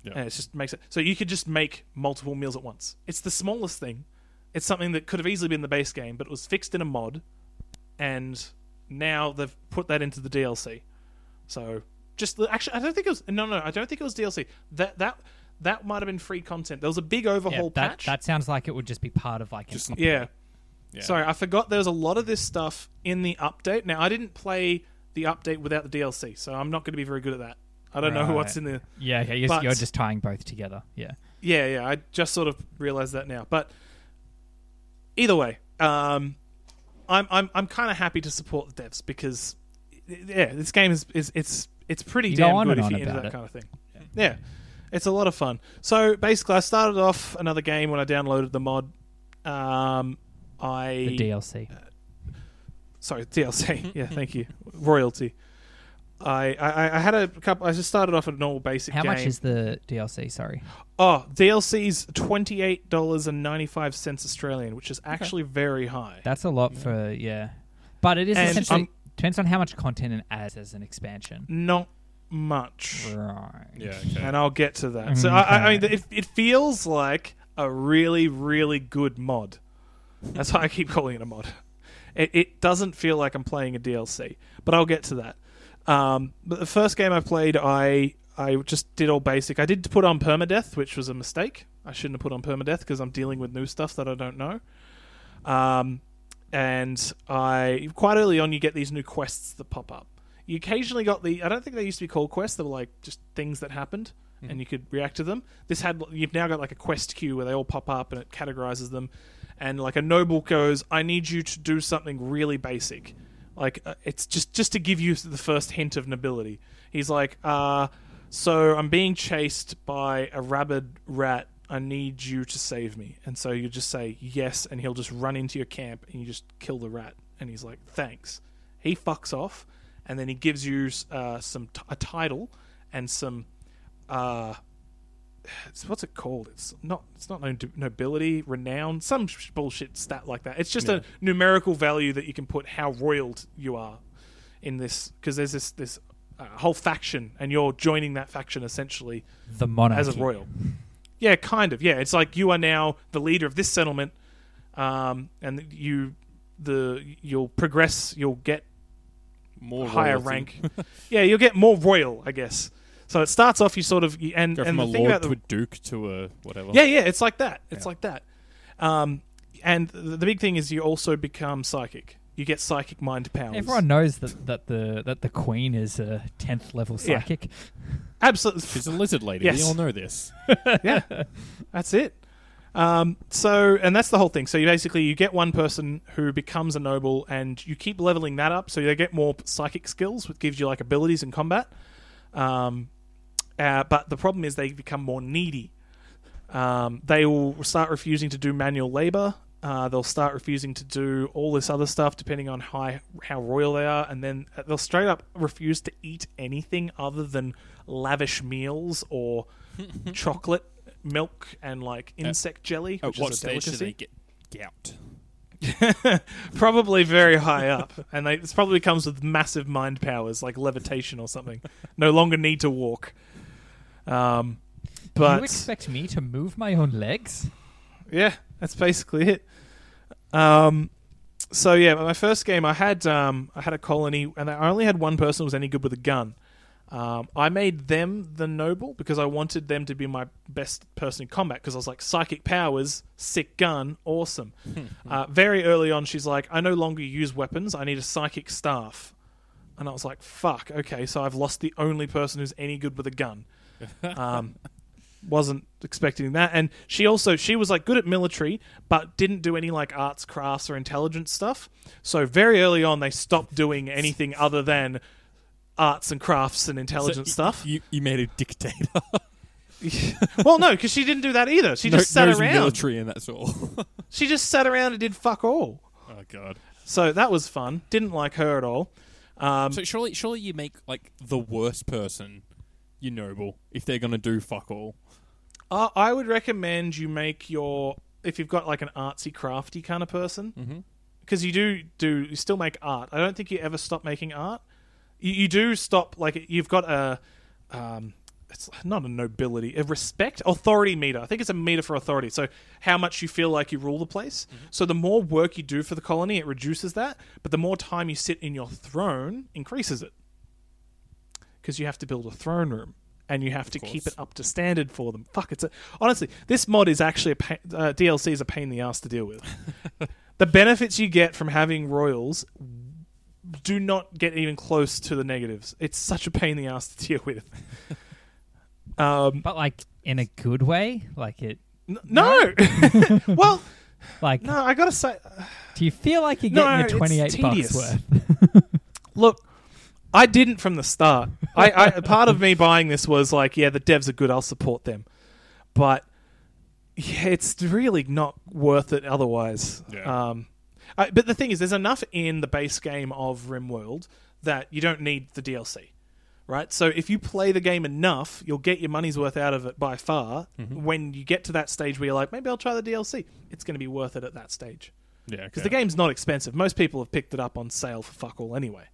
Yeah. And it just makes it so you could just make multiple meals at once. It's the smallest thing. It's something that could have easily been the base game, but it was fixed in a mod, and now they've put that into the DLC. So just actually, I don't think it was no, no, I don't think it was DLC. That that that might have been free content. There was a big Yeah, overhaul that, patch. that sounds like it would just be part of like an Just- update. yeah. Yeah. Sorry, I forgot there was a lot of this stuff in the update. Now I didn't play the update without the DLC, so I'm not going to be very good at that. I don't know Right. what's in the Yeah, yeah, you're, But- you're just tying both together. Yeah. Yeah, yeah. I just sort of realized that now. But either way, um, I'm I'm I'm kind of happy to support the devs because yeah, this game is, is it's it's pretty You damn good and if you're into that it. kind of thing. Yeah, it's a lot of fun. So basically, I started off another game when I downloaded the mod. Um, I The DLC. sorry DLC. yeah, thank you. Royalty. I, I I had a couple. I just started off at a normal basic. How game. much is the DLC? Sorry. Oh, DLC's twenty eight dollars and ninety five cents Australian, which is actually very high. That's a lot for yeah. But it is And essentially I'm- depends on how much content it adds as an expansion. Not much, Right. Yeah. Okay. and I'll get to that. So I, I I mean, it, it feels like a really, really good mod. That's why I keep calling it a mod. It, it doesn't feel like I'm playing a DLC, but I'll get to that. Um, but the first game I played, I I just did all basic. I did put on permadeath, which was a mistake. I shouldn't have put on permadeath because I'm dealing with new stuff that I don't know. Um, and I quite early on you get these new quests that pop up. You occasionally got the I don't think they used to be called quests. They were like just things that happened, and you could react to them. This had you've now got like a quest queue where they all pop up and it categorizes them. And like a noble goes, I need you to do something really basic. Like uh, it's just just to give you the first hint of nobility. He's like, uh, so I'm being chased by a rabid rat. I need you to save me. And so you just say yes, and he'll just run into your camp and you just kill the rat. And he's like, thanks. He fucks off, and then he gives you uh, some t- a title and some uh, what's it called? It's not it's not nobility, renown, some sh- bullshit stat like that. It's just Yeah. a numerical value that you can put how royal you are in this because there's this this uh, whole faction, and you're joining that faction essentially The monarchy. as a royal. Yeah, kind of. Yeah, it's like you are now the leader of this settlement, um, and you the you'll progress. You'll get More higher royalty. rank. yeah, you'll get more royal, I guess. So it starts off you sort of you- and Go and from the a thing lord about the, to a duke to a whatever. yeah, yeah, it's like that. It's Yeah. like that. Um, and the the big thing is you also become psychic. You get psychic mind powers. Everyone knows that, that the that the queen is a tenth level Yeah. psychic. absolutely. She's a lizard lady. Yes. We all know this. yeah, that's it. Um, so, and that's the whole thing. So, you basically you get one person who becomes a noble, and you keep leveling that up. So they get more psychic skills, which gives you like abilities in combat. Um, uh, but the problem is they become more needy. Um, they will start refusing to do manual labor. Uh, they'll start refusing to do all this other stuff, depending on how how royal they are, and then they'll straight up refuse to eat anything other than lavish meals or chocolate, milk, and like insect jelly, At which what is a stage do they get gout? probably very high up, and they, this probably comes with massive mind powers like levitation or something. no longer need to walk. Um, Do you expect me to move my own legs? yeah, that's basically it. Um, so yeah, my first game, I had um, I had a colony, and I only had one person who was any good with a gun. Um, I made them the noble because I wanted them to be my best person in combat because I was like psychic powers, sick gun, awesome. uh, very early on, she's like, I no longer use weapons. I need a psychic staff, and I was like, fuck. Okay, so I've lost the only person who's any good with a gun. Um, wasn't expecting that and she also she was like good at military but didn't do any like arts crafts or intelligence stuff so very early on they stopped doing anything other than arts and crafts and So y- stuff You, you made a dictator. well no because she didn't do that either she No- just sat around military and that's all. she just sat around and did fuck all oh god. so that was fun didn't like her at all um, So surely, surely you make like the worst person you noble if they're gonna do fuck all. I I would recommend you make your if you've got like an artsy crafty kind of person Mm-hmm. because you do do you still make art. I don't think you ever stop making art. You, you do stop like you've got a um, it's not a nobility, a respect authority meter. I think it's a meter for authority. So how much you feel like you rule the place. So the more work you do for the colony, it reduces that. But the more time you sit in your throne, increases it because you have to build a throne room. And you have to keep it up to standard for them. Fuck, it's a, honestly this mod is actually a pain, uh, DLC is a pain in the ass to deal with. the benefits you get from having royals do not get even close to the negatives. It's such a pain in the ass to deal with. Um, But like in a good way? Like it n- no, well, like no. I gotta say, do you feel like you're getting it's your twenty eight bucks worth? look, I didn't from the start. I, I part of me buying this was like, yeah, the devs are good. I'll support them, but yeah, it's really not worth it otherwise. Yeah. Um, I, but the thing is, there's enough in the base game of RimWorld that you don't need the DLC, right? So if you play the game enough, you'll get your money's worth out of it by far. Mm-hmm. When you get to that stage where you're like, maybe I'll try the DLC, it's going to be worth it at that stage Yeah, because the game's not expensive. Most people have picked it up on sale for fuck all anyway.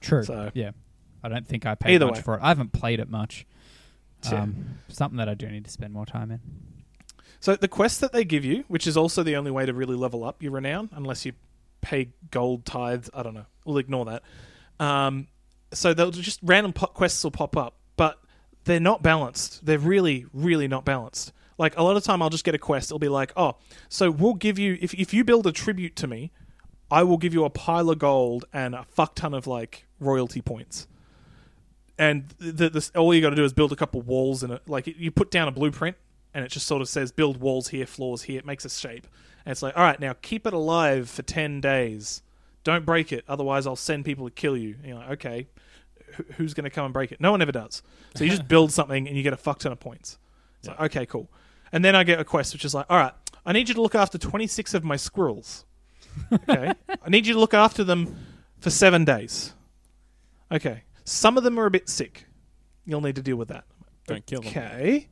True. So- yeah. I don't think I paid much way. for it. I haven't played it much. Yeah. Um, something that I do need to spend more time in. So the quest that they give you, which is also the only way to really level up your renown, unless you pay gold tithes, I don't know. We'll ignore that. Um, so they'll just random po- quests will pop up, but they're not balanced. They're really, really not balanced. Like a lot of time, I'll just get a quest. It'll be like, oh, so we'll give you if if you build a tribute to me, I will give you a pile of gold and a fuck ton of like royalty points. And the, all you got to do is build a couple walls it. Like you put down a blueprint, and it just sort of says build walls here, floors here. It makes a shape, and it's like, all right, now keep it alive for ten days. Don't break it, otherwise I'll send people to kill you. And you're like, okay, wh- who's going to come and break it? No one ever does. So you just build something, and you get a fuck ton of points. It's like, okay, cool. And then I get a quest which is like, all right, I need you to look after twenty six of my squirrels. Okay, I need you to look after them for seven days. Okay, some of them are a bit sick. You'll need to deal with that. Don't kill them. Okay.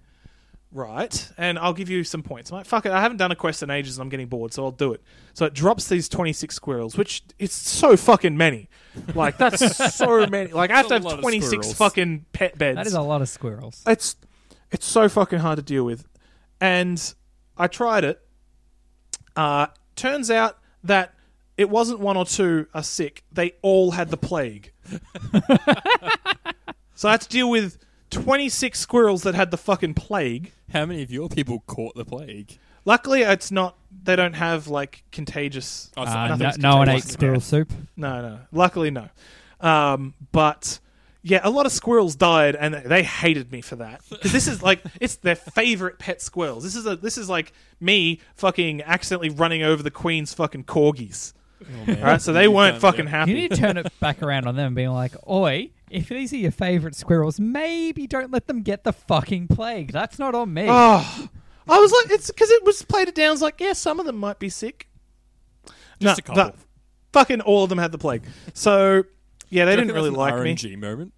Right. And I'll give you some points. I'm like, fuck it. I haven't done a quest in ages and I'm getting bored, so I'll do it. So it drops these 26 squirrels, which is so fucking many. Like, that's so many. Like, I have to That's a lot have of 26 squirrels. fucking pet beds. That is a lot of squirrels. it's, it's so fucking hard to deal with. And I tried it. Uh, turns out that it wasn't one or two are sick; they all had the plague. so I had to deal with twenty six squirrels that had the fucking plague. How many of your people caught the plague? Luckily, it's not. They don't have like contagious. Oh, so Uh, no, nothing's no one ate contagious. squirrel soup. No, no. Luckily, no. Um, but yeah, a lot of squirrels died, and they hated me for that because this is like it's their favorite pet squirrels. This is a this is like me fucking accidentally running over the queen's fucking corgis. Oh. All right, so they weren't fucking yeah. happy. You need to turn it back around on them, being like, "Oi, if these are your favorite squirrels, maybe don't let them get the fucking plague. That's not on me." Oh, I was like, it's because it was played it down. I was like, yeah, some of them might be sick. Just no, a couple. no, fucking all of them had the plague. So yeah, they didn't really that's like an me. RNG moment.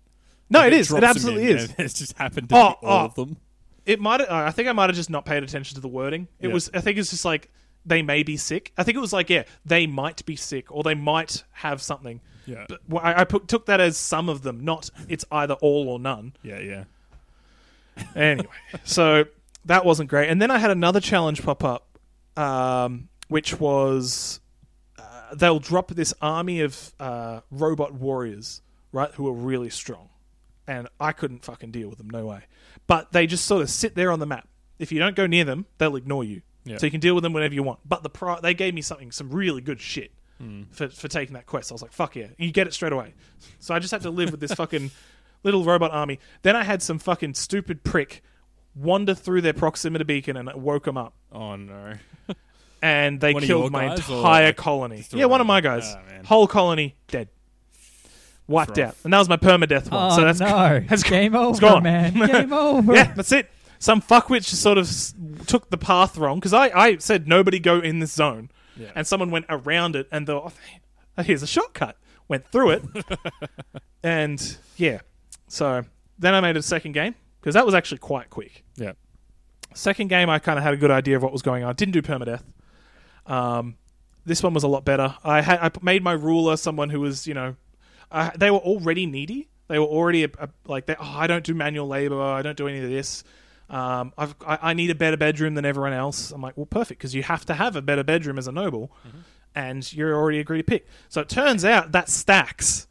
No, Like it is. It drops them absolutely in is. and It's just happened to Oh, be all oh. of them. It might. I think I might have just not paid attention to the wording. It Yeah. was. I think it's just like they may be sick. I think it was like yeah, they might be sick or they might have something. Yeah, But well, I, I put, took that as some of them, not it's either all or none. yeah, yeah. Anyway, so that wasn't great. And then I had another challenge pop up, um, which was uh, they'll drop this army of uh, robot warriors, right, who are really strong. And I couldn't fucking deal with them, no way. But they just sort of sit there on the map. If you don't go near them, they'll ignore you. Yeah. So you can deal with them whenever you want. But the pri- they gave me something, some really good shit Hmm. for, for taking that quest. I was like, fuck yeah. You get it straight away. So I just had to live with this fucking little robot army. Then I had some fucking stupid prick wander through their proximity beacon and woke them up. Oh no. And they One of your killed my guys or, entire like, colony. just a Yeah, one of my random- guys. Ah, man. Whole colony dead. Wiped rough. out. And that was my permadeath one. oh so that's no! that's game over, gone. man. Game over. yeah, that's it. Some fuckwit just sort of s- took the path wrong because I, I said nobody go in this zone, Yeah. and someone went around it and thought, oh, here's a shortcut. Went through it, and yeah. So then I made a second game because that was actually quite quick. yeah. Second game, I kind of had a good idea of what was going on. Didn't do permadeath. Um, this one was a lot better. I had I made my ruler someone who was you know, uh, they were already needy. They were already a, a, like they, oh, I don't do manual labor. I don't do any of this. Um, I've, I, I need a better bedroom than everyone else. I'm like, well, perfect, because you have to have a better bedroom as a noble, and you're already agreed to pick. So it turns out that stacks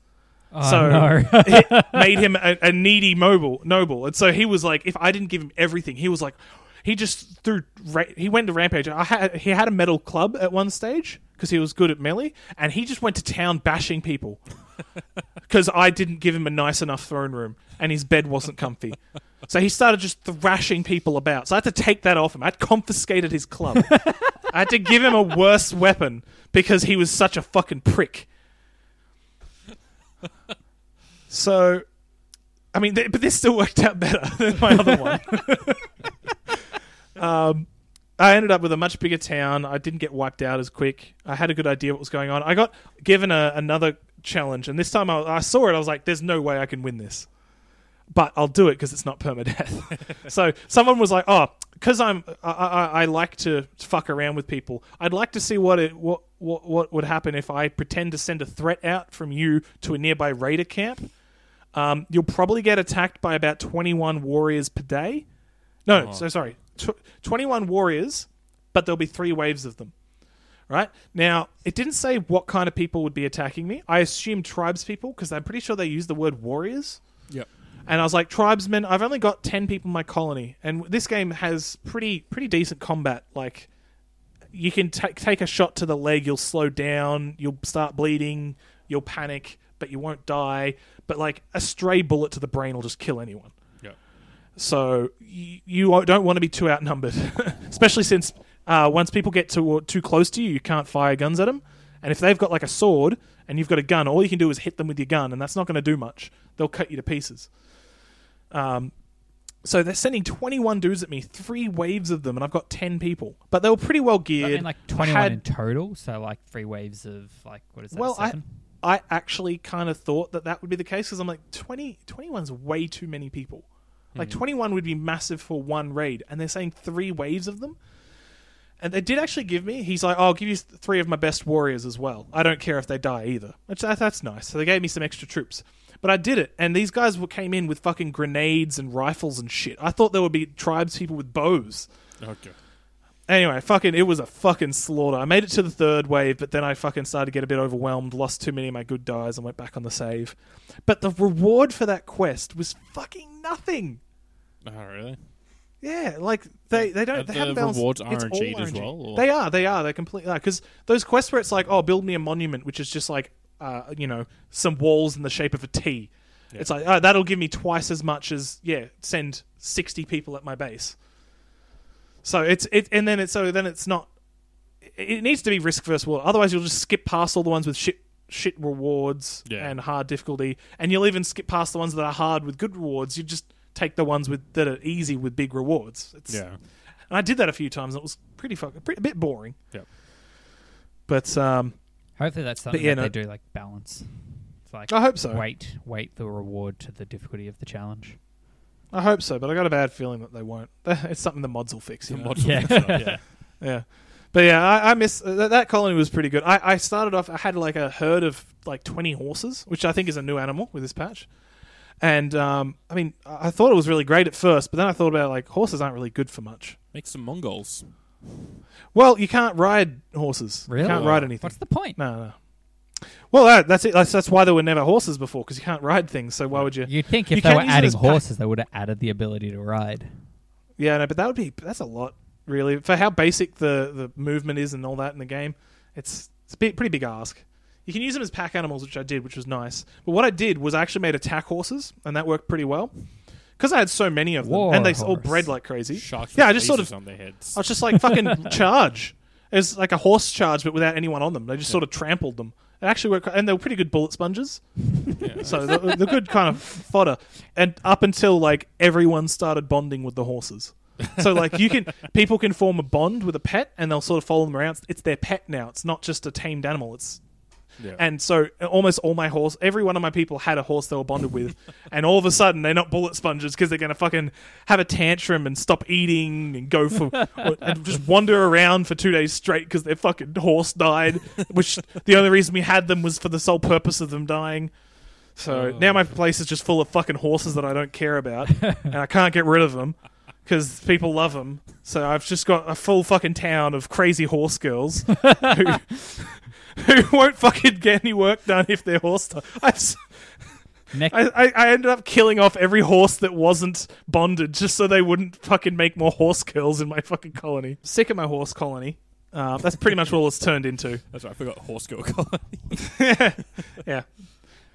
Oh, so no. it made him a, a needy mobile noble, and so he was like, if I didn't give him everything, he was like, he just threw. Ra- he went to rampage. I had he had a metal club at one stage because he was good at melee, and he just went to town bashing people because I didn't give him a nice enough throne room, and his bed wasn't comfy. So he started just thrashing people about. So I had to take that off him. I'd confiscated his club. I had to give him a worse weapon because he was such a fucking prick. So, I mean, th- but this still worked out better than my other one. um, I ended up with a much bigger town. I didn't get wiped out as quick. I had a good idea what was going on. I got given a, another challenge, and this time I, I saw it. I was like, "There's no way I can win this." But I'll do it because it's not permadeath. so someone was like, "Oh, because I'm I, I, I like to fuck around with people. I'd like to see what it what, what what would happen if I pretend to send a threat out from you to a nearby raider camp. Um, you'll probably get attacked by about 21 warriors per day. No, Oh. so sorry, Tw- 21 warriors, but there'll be three waves of them. Right now, it didn't say what kind of people would be attacking me. I assumed tribes people because I'm pretty sure they use the word warriors. Yep. And I was like, tribesmen, I've only got 10 people in my colony. And this game has pretty pretty decent combat. Like, you can ta take a shot to the leg, you'll slow down, you'll start bleeding, you'll panic, but you won't die. But, like, a stray bullet to the brain will just kill anyone. Yep. So, you, you don't want to be too outnumbered. Especially since uh, once people get too, too close to you, you can't fire guns at them. And if they've got, like, a sword and you've got a gun, all you can do is hit them with your gun, and that's not going to do much. They'll cut you to pieces. Um, so they're sending 21 dudes at me, three waves of them, and I've got 10 people. But they were pretty well I geared. mean, like 21 had- in total, so like three waves of like what is that? Well, I- seven? I actually kind of thought that that would be the case because I'm like, 20, 21's way too many people. Like, 21 would be massive for one raid, and they're saying three waves of them. And they did actually give me, he's like, oh, I'll give you three of my best warriors as well. I don't care if they die either. Which that, that's nice. So they gave me some extra troops. But I did it, and these guys were- came in with fucking grenades and rifles and shit. I thought there would be tribes people with bows. Okay. Anyway, fucking, it was a fucking slaughter. I made it to the third wave, but then I fucking started to get a bit overwhelmed, lost too many of my good dies, and went back on the save. But the reward for that quest was fucking nothing. Oh, really? Yeah, like they they don't they the haven't balanced. rewards it's all RNG'd as RNG. well, or- They are, they are, they're completely because those quests where it's like, oh, build me a monument, which is just like, uh, you know, some walls in the shape of a T. Yeah. It's like oh, that'll give me twice as much as yeah, send sixty people at my base. So it's it, and then it's so then it's not. It needs to be risk versus reward. Otherwise, you'll just skip past all the ones with shit shit rewards Yeah. and hard difficulty, and you'll even skip past the ones that are hard with good rewards. You just take the ones with that are easy with big rewards. It's, Yeah. and I did that a few times. And it was pretty fucking pretty, a bit boring. Yeah, But um, Hopefully that's something yeah, that no- they do like balance. It's like I hope so. weight weight the reward to the difficulty of the challenge. I hope so. But I got a bad feeling that they won't. It's something the mods will fix. You The know? mods will Yeah. fix it yeah. Yeah. But yeah, I, I miss uh, that, that colony was pretty good. I, I started off. I had like a herd of like twenty horses, which I think is a new animal with this patch. And um, I mean, I I thought it was really great at first, but then I thought about like horses aren't really good for much. Make some Mongols. Well, you can't ride horses. Really? You can't ride anything. What's the point? No, no. Well, that, that's it. That's, that's why there were never horses before because you can't ride things. So why would you? You'd think You if they can't were use it adding as pack- horses, they would have added the ability to ride. Yeah, no, but that would be that's a lot really for how basic the the movement is and all that in the game. It's it's a bit, pretty big ask. You can use them as pack animals, which I did, which was nice. But what I did was I actually made attack horses, and that worked pretty well because I had so many of them, War and they all horse. bred like crazy. Sharks Yeah, I just sort of- on their heads. I was just like fucking charge. It was like a horse charge, but without anyone on them. They just sort of trampled them. It actually worked, and they were pretty good bullet sponges. So they're, they're good kind of fodder. And up until like everyone started bonding with the horses. So like you can people can form a bond with a pet and they'll sort of follow them around. It's their pet now. It's not just a tamed animal. It's Yeah. and so uh, almost all my horse, every one of my people had a horse they were bonded with, and all of a sudden they're not bullet sponges because they're going to fucking have a tantrum and stop eating and go for or- and just wander around for two days straight because their fucking horse died. Which the only reason we had them was for the sole purpose of them dying. So Oh. now my place is just full of fucking horses that I don't care about, and I can't get rid of them because people love them. So I've just got a full fucking town of crazy horse girls who, who won't fucking get any work done if they're horse. die. I, s- Next, I, I- I ended up killing off every horse that wasn't bonded just so they wouldn't fucking make more horse kills in my fucking colony. Sick of my horse colony. Uh, that's pretty much all it's turned into. That's right. I forgot horse girl colony. yeah.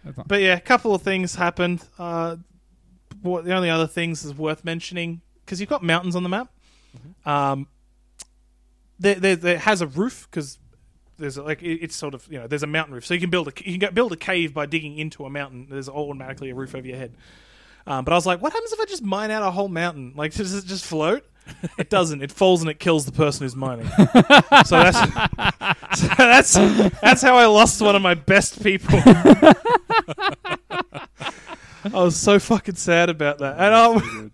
That's fine. But yeah, a couple of things happened. Uh, what, the only other things is worth mentioning because you've got mountains on the map. Um, there, there, there has a roof because there's like it- it's sort of you know there's a mountain roof, so you can build a you can build a cave by digging into a mountain. There's automatically a roof over your head. Um, but I was like, what happens if I just mine out a whole mountain? Like, does it just float? It doesn't. It falls and it kills the person who's mining. so that's so that's that's how I lost one of my best people. I was so fucking sad about that, and I and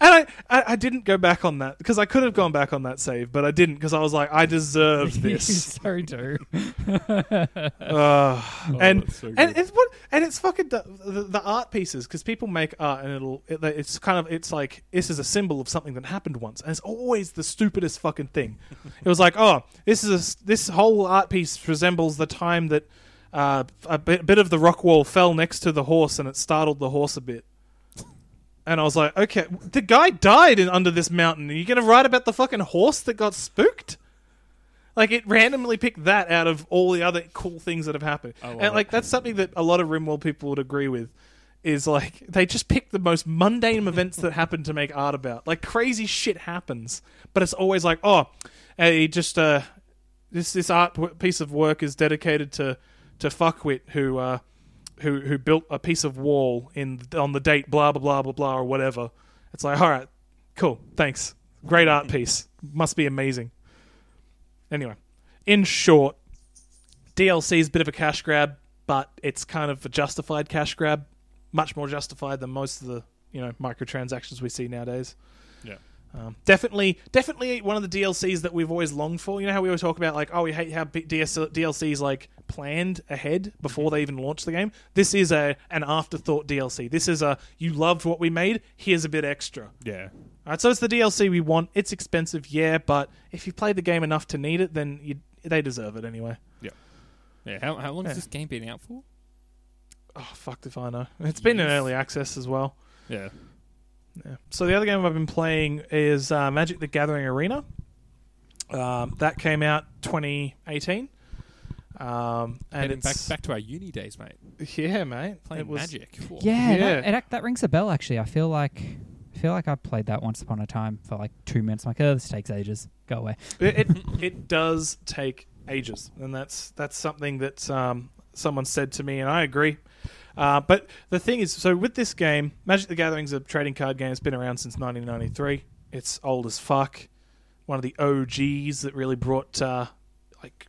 I, I, I didn't go back on that because I could have gone back on that save, but I didn't because I was like, I deserved you this. so do. Uh, and that's so and good. it's what and it's fucking the, the, the art pieces because people make art and it'll it, it's kind of it's like this is a symbol of something that happened once and it's always the stupidest fucking thing. it was like oh this is a s this whole art piece resembles the time that uh, a bit, bit of the rock wall fell next to the horse and it startled the horse a bit. And I was like, okay, the guy died in under this mountain. Are you going to write about the fucking horse that got spooked? Like it randomly picked that out of all the other cool things that have happened, I love and like that's something that a lot of Rimworld people would agree with. Is like they just pick the most mundane events that happen to make art about. Like crazy shit happens, but it's always like, oh, hey, just uh, this this art w- piece of work is dedicated to to Fuckwit who uh, who who built a piece of wall in on the date blah blah blah blah blah or whatever. It's like, all right, cool, thanks, great art piece, must be amazing. Anyway, in short, DLC is a bit of a cash grab, but it's kind of a justified cash grab, much more justified than most of the you know microtransactions we see nowadays. Yeah. Um, definitely, definitely one of the DLCs that we've always longed for. You know how we always talk about like, oh, we hate how big DS- DLCs like planned ahead before they even launch the game. This is a an afterthought DLC. This is a you loved what we made. Here's a bit extra. Yeah. All right, so it's the DLC we want. It's expensive, yeah, but if you played the game enough to need it, then you, they deserve it anyway. Yeah. Yeah. How, how long Yeah. has this game been out for? Oh, fuck if I know. It's been in early access as well. Yeah. Yeah. So the other game I've been playing is uh, Magic: The Gathering Arena. Um, that came out 2018, um, and Heading back back to our uni days, mate. yeah, mate. Playing it was, Magic. Whoa. Yeah, Yeah. That, it, that rings a bell. Actually, I feel like I feel like I played that once upon a time for like two minutes. I'm like, oh, this takes ages. Go away. It, it it does take ages, and that's that's something that um, someone said to me, and I agree. Uh, but the thing is, so with this game, Magic: The Gathering's a trading card game. It's been around since 1993. It's old as fuck. One of the OGs that really brought uh, like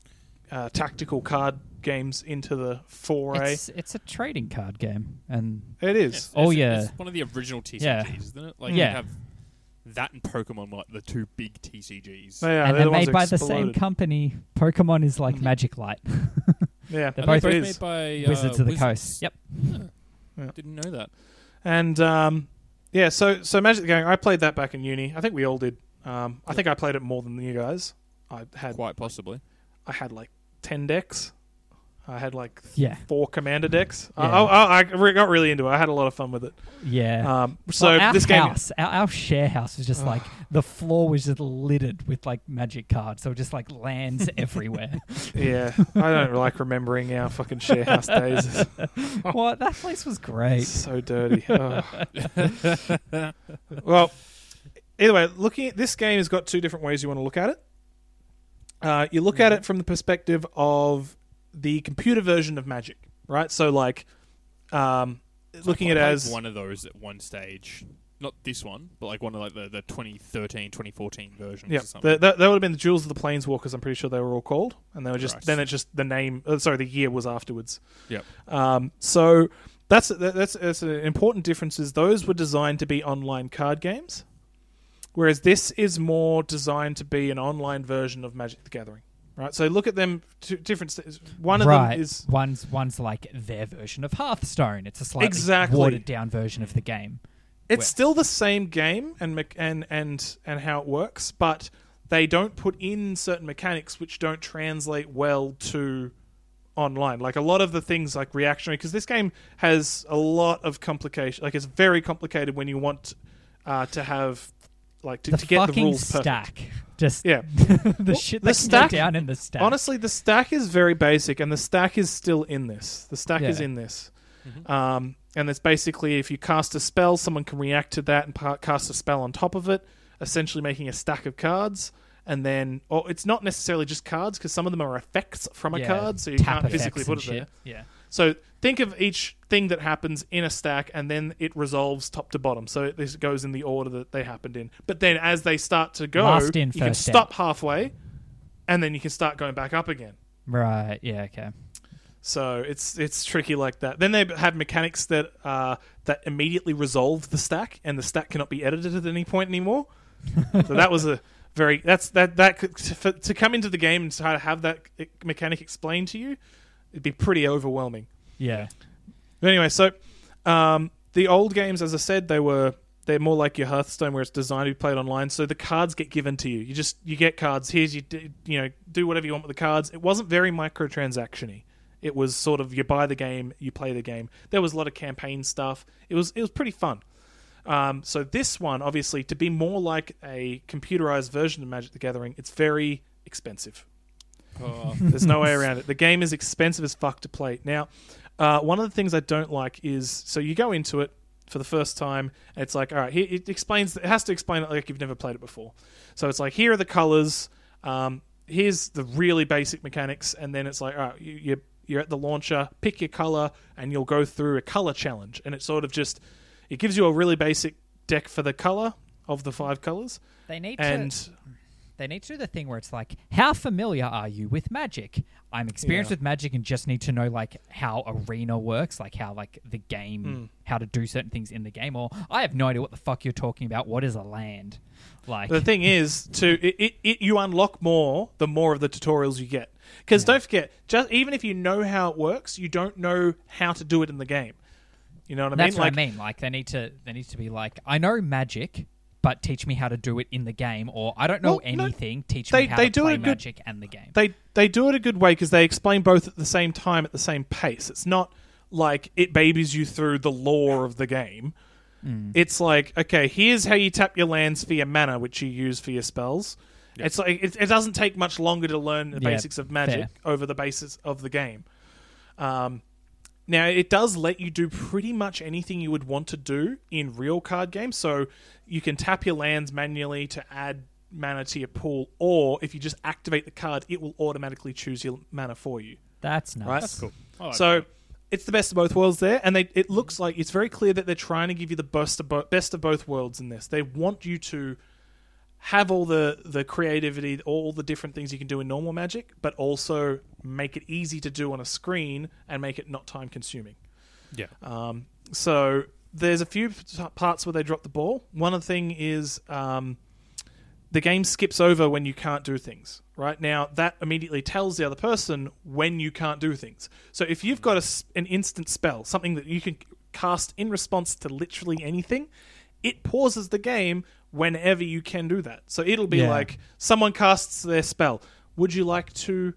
uh, tactical card games into the foray. It's it's a trading card game, and it is. It's- Oh, it's- yeah. It's one of the original TCGs, Yeah. isn't it? Like Yeah. you have that and Pokemon were like the two big TCGs. They are. and They're they're the made that by the same company. Pokemon is like Mhm. Magic Light. Yeah, They're both both made by uh, Wizards of the Wizards? Coast. Yep. Yeah. Didn't know that. And um, yeah, so so Magic the Gathering, I played that back in uni. I think we all did. Um, I think I played it more than you guys. I had Quite possibly. I had like ten decks. I had like Yeah, four commander decks. I, Yeah. I, I re- got really into it. I had a lot of fun with it. yeah. Um, so Well, our this game, house, our, our share house was just like the floor was just littered with like magic cards. So it just like lands everywhere. yeah, I don't like remembering our fucking share house days. what that place was It's great. so dirty. Well, either way, looking at this game has got two different ways you want to look at it. Uh, you look at it from the perspective of the computer version of Magic, right? So, like, um, looking at it as one of those at one stage. Not this one, but like one of like the, the 2013, 2014 versions yeah, that, that would have been the Duels of the Planeswalkers. I'm pretty sure they were all called, and they were just Christ. then it just the name. Uh, sorry, the year was afterwards. Yep. Um, so that's that, that's that's an important difference. Is those were designed to be online card games, whereas this is more designed to be an online version of Magic the Gathering. Right. So look at them. Two different. st- One of right. them is one's one's like their version of Hearthstone. It's a slightly Exactly. watered down version of the game. it's Where- still the same game and and and and how it works, but they don't put in certain mechanics which don't translate well to online. Like a lot of the things like reactionary because this game has a lot of complication. Like it's very complicated when you want uh, to have like to, the to get the fucking rules perfect. stack. Just Yeah. the Well, shit the that stack- can go down in the stack. Honestly, the stack is very basic, and the stack is still in this. The stack is in this. Mhm. Um, and it's basically if you cast a spell, someone can react to that and pa- cast a spell on top of it, essentially making a stack of cards. And then, or it's not necessarily just cards because some of them are effects from a Yeah, card, so you can't physically put it shit. there. Yeah. So think of each thing that happens in a stack, and then it resolves top to bottom. So it, this goes in the order that they happened in. But then as they start to go, Last in, you can first stop out. halfway, and then you can start going back up again. Right. Yeah. Okay. So it's it's tricky like that. Then they have mechanics that uh, that immediately resolve the stack, and the stack cannot be edited at any point anymore. so that was a very that's that that could, to, for, to come into the game and try to have that e- mechanic explained to you, it'd be pretty overwhelming. Yeah. But anyway, so um, the old games, as I said, they were they're more like your Hearthstone, where it's designed to be played online. So the cards get given to you. You just you get cards. Here's you you know do whatever you want with the cards. It wasn't very microtransactiony. It was sort of you buy the game, you play the game. There was a lot of campaign stuff. It was it was pretty fun. Um, so this one, obviously, to be more like a computerized version of Magic the Gathering, it's very expensive. Oh, There's no way around it. The game is expensive as fuck to play. Now, uh, one of the things I don't like is so you go into it for the first time, and it's like, all right, it explains. It has to explain it like you've never played it before. So it's like, here are the colors. Um, here's the really basic mechanics, and then it's like, all right, you, you you're at the launcher, pick your color, and you'll go through a color challenge, and it sort of just it gives you a really basic deck for the color of the five colors, They need and to. They need to do the thing where it's like, how familiar are you with Magic? I'm experienced Yeah. with Magic and just need to know like how Arena works, like how like the game, Mm. how to do certain things in the game. Or I have no idea what the fuck you're talking about. What is a land? Like, The thing is, to it, it, it you unlock more the more of the tutorials you get. Because don't forget, just even if you know how it works, you don't know how to do it in the game. You know what I that's mean? what like, I mean. Like they need to, they need to be like, I know Magic. But teach me how to do it in the game, or I don't know Well, no, anything. teach they- me how they to do play a good- Magic and the game. they they do it a good way because they explain both at the same time at the same pace. It's not like it babies you through the lore of the game. Mm. It's like okay, here's how you tap your lands for your mana, which you use for your spells. It's like it, it doesn't take much longer to learn the Yeah, basics of magic fair. over the basis of the game. Um, now it does let you do pretty much anything you would want to do in real card games. So you can tap your lands manually to add mana to your pool, or if you just activate the card, it will automatically choose your mana for you. That's nice. Right? That's cool. Like so that. it's the best of both worlds there, and they, it looks like it's very clear that they're trying to give you the best of, bo- best of both worlds in this. They want you to have all the the creativity, all the different things you can do in normal Magic, but also make it easy to do on a screen and make it not time consuming. yeah, Um, so there's a few p- parts where they drop the ball. One of the thing is um, the game skips over when you can't do things. Right now, that immediately tells the other person when you can't do things. So if you've got a an instant spell, something that you can cast in response to literally anything, it pauses the game whenever you can do that. So it'll be Yeah. like someone casts their spell. Would you like to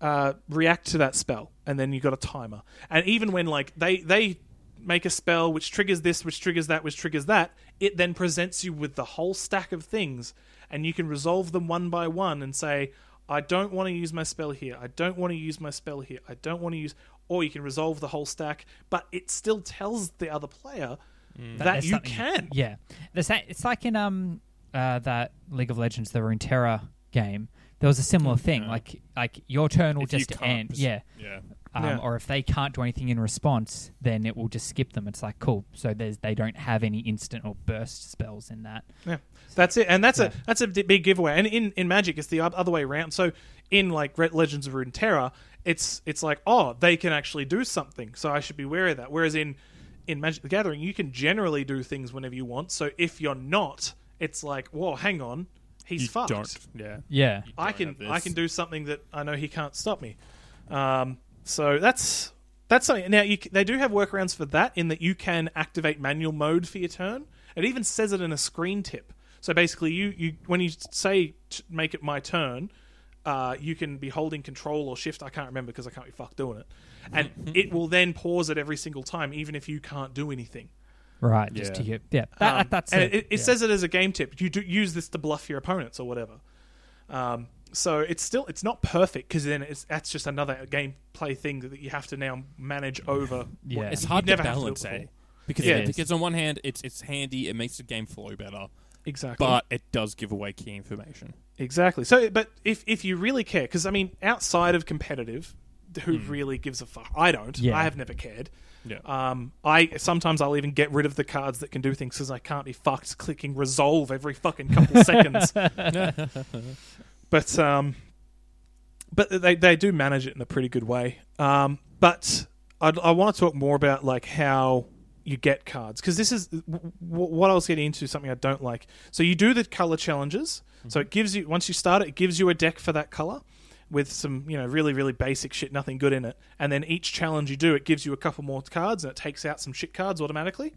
uh, react to that spell, and then you've got a timer. And even when like they they make a spell which triggers this, which triggers that, which triggers that, it then presents you with the whole stack of things, and you can resolve them one by one and say, I don't want to use my spell here. I don't want to use my spell here. I don't want to use. Or you can resolve the whole stack, but it still tells the other player that there's you something- can. Yeah, the sa- it's like in um uh, that League of Legends, the Runeterra game. There was a similar thing. Yeah. Like like your turn will If just end. res- Yeah. yeah. Um, Yeah. Or if they can't do anything in response, then it will just skip them. It's like cool. So there's they don't have any instant or burst spells in that. Yeah, that's it, and that's Yeah. a that's a d- big giveaway. And in, in Magic, it's the other way around. So in like Red Legends of Runeterra, it's it's like oh they can actually do something, so I should be wary of that. Whereas in in Magic the Gathering, you can generally do things whenever you want. So if you're not, it's like whoa, hang on, he's you fucked. don't. Yeah. Yeah. You I don't can. I can do something that I know he can't stop me. Um, so that's that's something. Now you, they do have workarounds for that in that you can activate manual mode for your turn. It even says it in a screen tip. So basically, you, you when you say make it my turn, uh, you can be holding control or shift. I can't remember because I can't be fucked doing it, and it will then pause it every single time, even if you can't do anything. Right. Just to Yeah. get yeah. That, Um, that's and it. it, it yeah. says it as a game tip. You do use this to bluff your opponents or whatever. Um, so it's still it's not perfect because then it's that's just another gameplay thing that you have to now manage over. Yeah. It's hard to never have to do balance, it eh? before. Because Yeah. yeah, because on one hand, it's it's handy, it makes the game flow better, Exactly. but it does give away key information. Exactly. So, but if if you really care, because I mean, outside of competitive, who really gives a fuck? I don't. Yeah. I have never cared. Yeah. Um, I sometimes I'll even get rid of the cards that can do things because I can't be fucked clicking resolve every fucking couple seconds. But um, but they they do manage it in a pretty good way. Um, but I'd, I want to talk more about like how you get cards because this is w- w- what I was getting into. Something I don't like. So you do the color challenges. So it gives you once you start it, it gives you a deck for that color with some you know really really basic shit, nothing good in it. And then each challenge you do, it gives you a couple more cards and it takes out some shit cards automatically.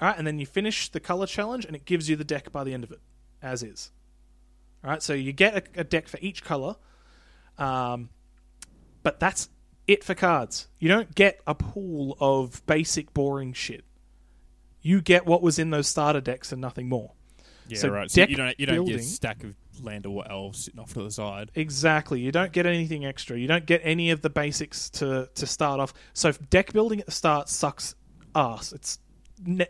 All right, and then you finish the color challenge and it gives you the deck by the end of it, as is. All right, so you get a, a deck for each color, um, but that's it for cards. You don't get a pool of basic boring shit. You get what was in those starter decks and nothing more. Yeah, So right. So you don't you don't get a stack of land or elves sitting off to the side. Exactly. You don't get anything extra. You don't get any of the basics to to start off. So if deck building at the start sucks ass. It's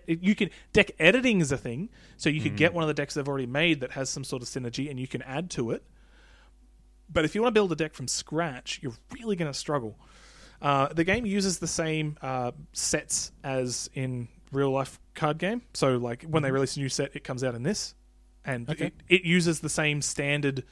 you can deck editing is a thing. So you could get one of the decks they've already made that has some sort of synergy, and you can add to it. But if you want to build a deck from scratch, you're really going to struggle. Uh, the game uses the same uh, sets as in real life card game. So like when they release a new set, it comes out in this and Okay. it, it uses the same standard.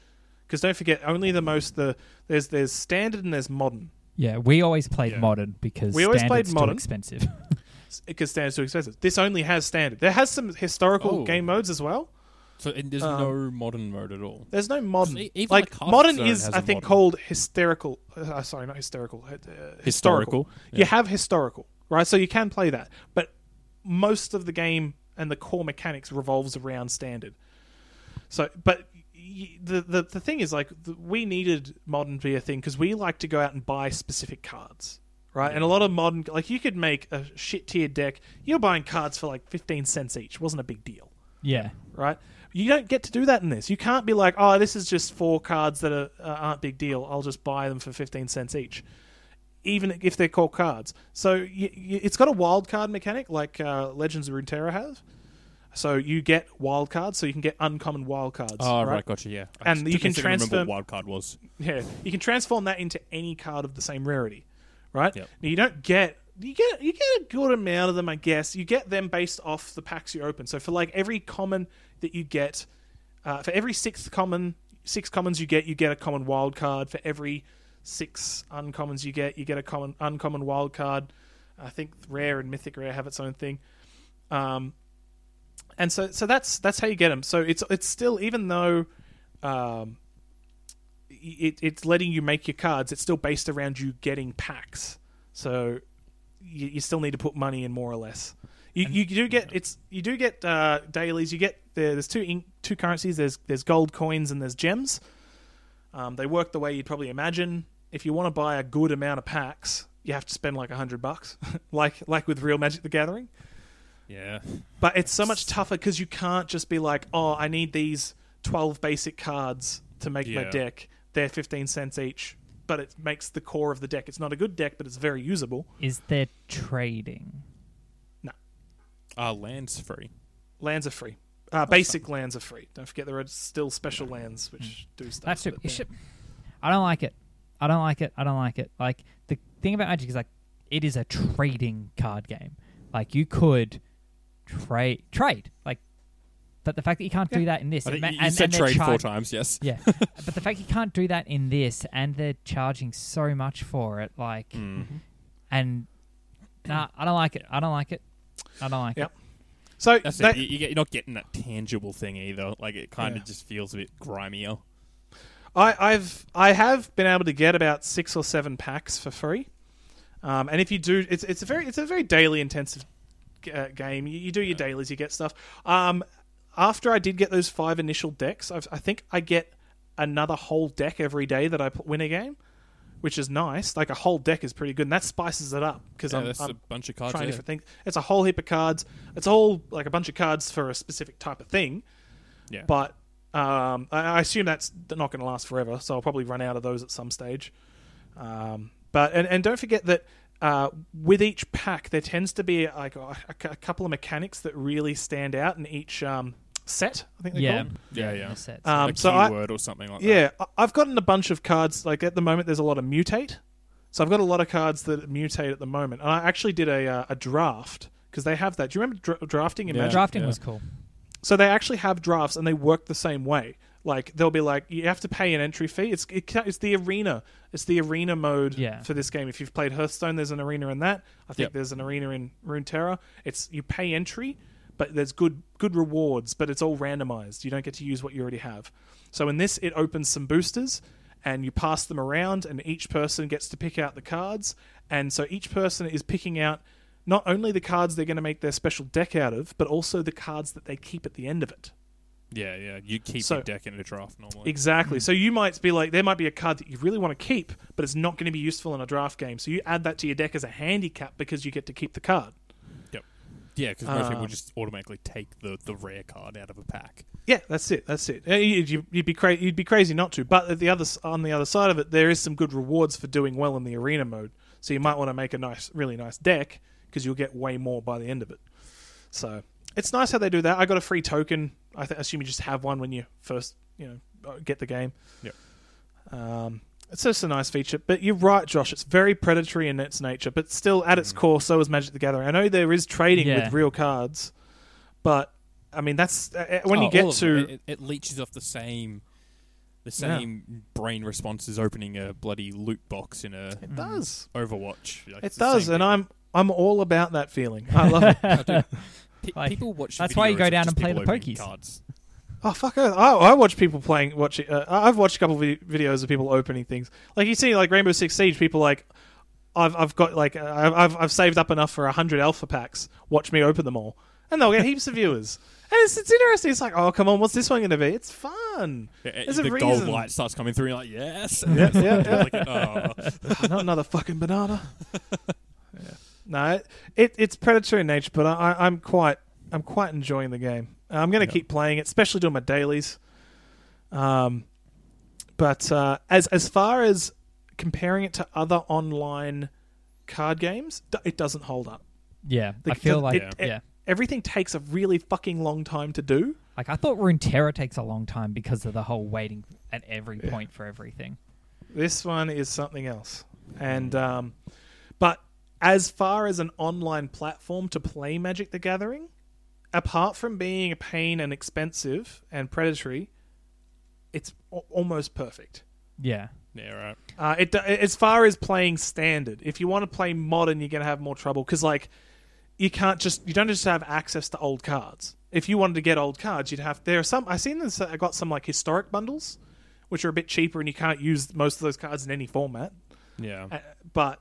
Because don't forget, only the most the there's there's standard and there's modern. Yeah, we always played Yeah. modern because We always played modern. too expensive. Because standard's too expensive. This only has standard. There has some historical Oh. game modes as well. So and there's Um, no modern mode at all. There's no modern. Even like like modern is I think modern. called hysterical. Uh, sorry, not hysterical. Uh, historical. Historical. You have historical, right? So you can play that, but most of the game and the core mechanics revolves around standard. So, but y- the the, the thing is, like, we needed modern to be a thing because we like to go out and buy specific cards, right? And a lot of modern, like, you could make a shit tier deck. You're buying cards for like fifteen cents each. wasn't a big deal yeah. right? You don't get to do that in this. You can't be like, oh, this is just four cards that are, uh, aren't big deal. I'll just buy them for 15 cents each, even if they're called cards. So y y it's got a wild card mechanic like uh, Legends of Runeterra has. So you get wild cards, so you can get uncommon wild cards. Oh, right, gotcha, yeah. And I you can didn't remember transfer- what wild card was. Yeah, you can transform that into any card of the same rarity, right? Yep. Now, you don't get you get you get a good amount of them, I guess. You get them based off the packs you open. So for like every common that you get, uh, for every six common six commons you get, you get a common wild card. For every six uncommons you get, you get a common uncommon wild card. I think rare and mythic rare have its own thing. Um, and so so that's that's how you get them. So it's it's still even though um, it, it's letting you make your cards. It's still based around you getting packs. So you, you still need to put money in more or less. You, you do get it's you do get uh, dailies. You get there, there's two ink, two currencies. There's there's gold coins and there's gems. Um, they work the way you'd probably imagine. If you want to buy a good amount of packs, you have to spend like a hundred bucks, like like with real Magic the Gathering. Yeah. But it's so much tougher because you can't just be like, oh, I need these 12 basic cards to make my deck. They're 15 cents each, but it makes the core of the deck. It's not a good deck, but it's very usable. Is there trading? No. Uh, land's free. Lands are free. Uh, basic lands are free. Don't forget there are still special lands which do stuff. That's it. it should- I don't like it. I don't like it. I don't like it. Like the thing about Magic is like it is a trading card game. Like you could trade trade like, but the fact that you can't do that in this, I it you, you and, said and they're trade four times, yes. Yeah, but the fact you can't do that in this, and they're charging so much for it, like, Mm. and nah, I don't like it. I don't like it. I don't like Yep. it. So That's that- it. You, you get, you're not getting that tangible thing either. Like, it kind of Yeah. just feels a bit grimier. I, I've I have been able to get about six or seven packs for free, um, and if you do, it's it's a very it's a very daily intensive uh, game. You, you do your dailies, you get stuff. Um, after I did get those five initial decks, I've, I think I get another whole deck every day that I win a game, which is nice. Like a whole deck is pretty good, and that spices it up because Yeah, I'm, I'm a bunch of cards. trying yeah. different things. It's a whole heap of cards. It's all like a bunch of cards for a specific type of thing. Yeah. But um, I, I assume that's not going to last forever, so I'll probably run out of those at some stage. Um, but and, and don't forget that uh, with each pack, there tends to be like a, a couple of mechanics that really stand out in each um, set. I think they Yeah, call them. Yeah, yeah. sets. Um, a so I- or something like that. Yeah, I- I've gotten a bunch of cards. Like at the moment, there's a lot of mutate. So I've got a lot of cards that mutate at the moment. And I actually did a uh, a draft because they have that. Do you remember dra- drafting in Yeah. Magic? Drafting yeah. was cool. So they actually have drafts, and they work the same way. Like they'll be like, you have to pay an entry fee. It's it, it's the arena. It's the arena mode Yeah. for this game. If you've played Hearthstone, there's an arena in that. I think Yep. there's an arena in Runeterra. It's you pay entry, but there's good good rewards, but it's all randomized. You don't get to use what you already have. So in this, it opens some boosters, and you pass them around, and each person gets to pick out the cards. And so each person is picking out not only the cards they're going to make their special deck out of, but also the cards that they keep at the end of it. Yeah, yeah. You keep So- your deck in a draft normally. Exactly. So you might be like, there might be a card that you really want to keep, but it's not going to be useful in a draft game. So you add that to your deck as a handicap because you get to keep the card. Yep. Yeah, because most people Um, just automatically take the, the rare card out of a pack. Yeah, that's it. That's it. Uh, You'd, you'd- you'd be cra- you'd be crazy not to. But at the other on the other side of it, there is some good rewards for doing well in the arena mode. So you might want to make a nice, really nice deck because you'll get way more by the end of it. So it's nice how they do that. I got a free token. I th- assume you just have one when you first, you know, uh, get the game. Yep. Um, it's just a nice feature. But you're right, Josh. It's very predatory in its nature, but still at its core, so is Magic the Gathering. I know there is trading Yeah. with real cards, but I mean, that's uh, when Oh, you get to them. it, it leeches off the same, the Yeah. same brain response as opening a bloody loot box in a it does. Overwatch. Like, It does, and thing. I'm I'm all about that feeling. I love it. I do. Like, people watch. that's why you go down and play the opening pokies. Cards. Oh fuck! I, I watch people playing. Watching. Uh, I've watched a couple of videos of people opening things. Like you see, like Rainbow Six Siege. People like, I've I've got like uh, I've I've, I've saved up enough for hundred alpha packs. Watch me open them all, and they'll get heaps of viewers. And it's it's interesting. It's like, oh come on, what's this one going to be? It's fun. Yeah, There's a the reason. gold light starts coming through. and You're like, yes. Yeah, yeah, yeah. Like, oh. Not another fucking banana. yeah. No, it, it it's predatory in nature, but I, I'm quite I'm quite enjoying the game. I'm going to Yeah. keep playing it, especially doing my dailies. Um, but uh, as as far as comparing it to other online card games, it doesn't hold up. Yeah, The- I feel the- like it- it- yeah. Everything takes a really fucking long time to do. Like I thought Runeterra takes a long time because of the whole waiting at every Yeah. point for everything. This one is something else. And um, but as far as an online platform to play Magic the Gathering, apart from being a pain and expensive and predatory, it's a- almost perfect. Yeah. Yeah, right. Uh, it as far as playing standard, if you want to play modern, you're gonna have more trouble because like you can't just you don't just have access to old cards. If you wanted to get old cards, you'd have there are some I've seen this. I got some like historic bundles, which are a bit cheaper, and you can't use most of those cards in any format. Yeah. Uh, but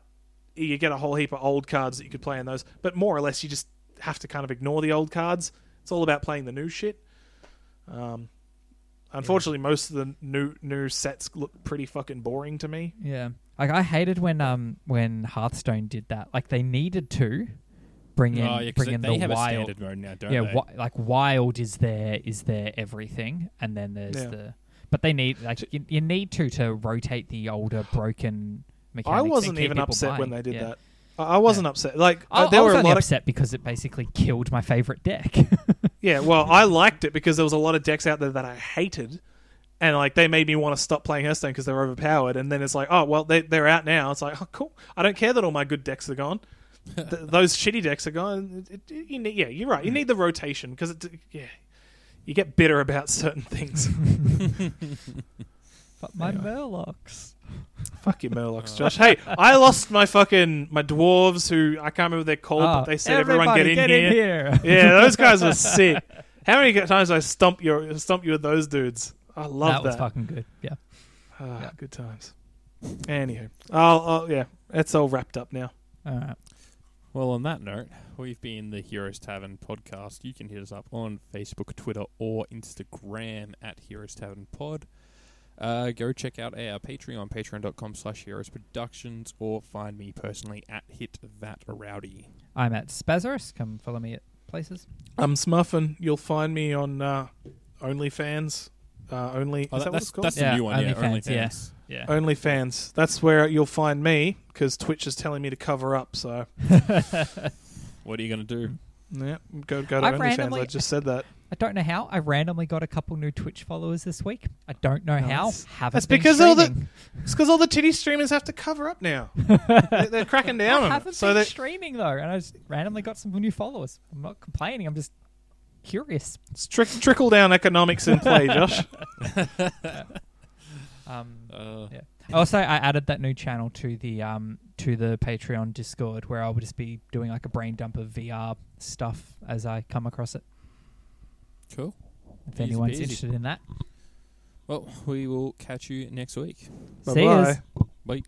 you get a whole heap of old cards that you could play in those. But more or less, you just have to kind of ignore the old cards. It's all about playing the new shit. Um, unfortunately, most of the new new sets look pretty fucking boring to me. Yeah. Like I hated when um when Hearthstone did that. Like they needed to bring in oh, yeah, 'cause bring in they the have a wild. standard mode now, don't yeah, they? wi- like wild is there is there everything, and then there's Yeah. the. But they need like you, you need to to rotate the older broken mechanics. I wasn't even people upset when they did Yeah. that. I I wasn't upset. Like I, uh, there I was were a only lot of upset because it basically killed my favorite deck. yeah. Well, I liked it because there was a lot of decks out there that I hated, and like they made me want to stop playing Hearthstone because they're overpowered. And then it's like, oh well, they they're out now. It's like, oh cool. I don't care that all my good decks are gone. Th- those shitty decks are gone. It, it- you need, yeah, you're right. You need the rotation because it, yeah, you get bitter about certain things. but my Anyway. Murlocs. Fuck you, Murlocs, Josh. Hey, I lost my fucking my dwarves who I can't remember what they're called, but Oh, they said everyone get everybody in here. here. Yeah, those guys were sick. How many times I stomp your stomp you with those dudes? I love that that. was fucking good. Yeah. Ah, Yeah. Good times. Anywho, I'll, I'll yeah, it's all wrapped up now. All right. Well, on that note, we've been the Heroes Tavern podcast. You can hit us up on Facebook, Twitter, or Instagram at Heroes Tavern Pod. Uh, go check out our Patreon, patreon.com slash heroes productions, or find me personally at Hit That Rowdy. I'm at Spazarus. Come follow me at places. I'm Smuffin. You'll find me on uh, OnlyFans. Uh, only Oh, is that- that what that's it's called? that's the Yeah, new one, yeah. OnlyFans, yeah. OnlyFans. Yeah. OnlyFans. That's where you'll find me because Twitch is telling me to cover up. So What are you going to do? yeah, go go to I've OnlyFans. randomly- I just said that. I don't know how. I randomly got a couple new Twitch followers this week. I don't know how. Nice. Haven't That's been because all the- streaming. It's because all the titty streamers have to cover up now. they, they're cracking down I on haven't it. So been they streaming though, and I just randomly got some new followers. I'm not complaining. I'm just curious. it's trick, trickle down economics in play, Josh. Um, Uh, Yeah. also, I added that new channel to the um to the Patreon Discord where I'll just be doing like a brain dump of VR stuff as I come across it. Cool. If Easy anyone's peasy. interested in that, Well, we will catch you next week. see Bye-bye. yous. Bye.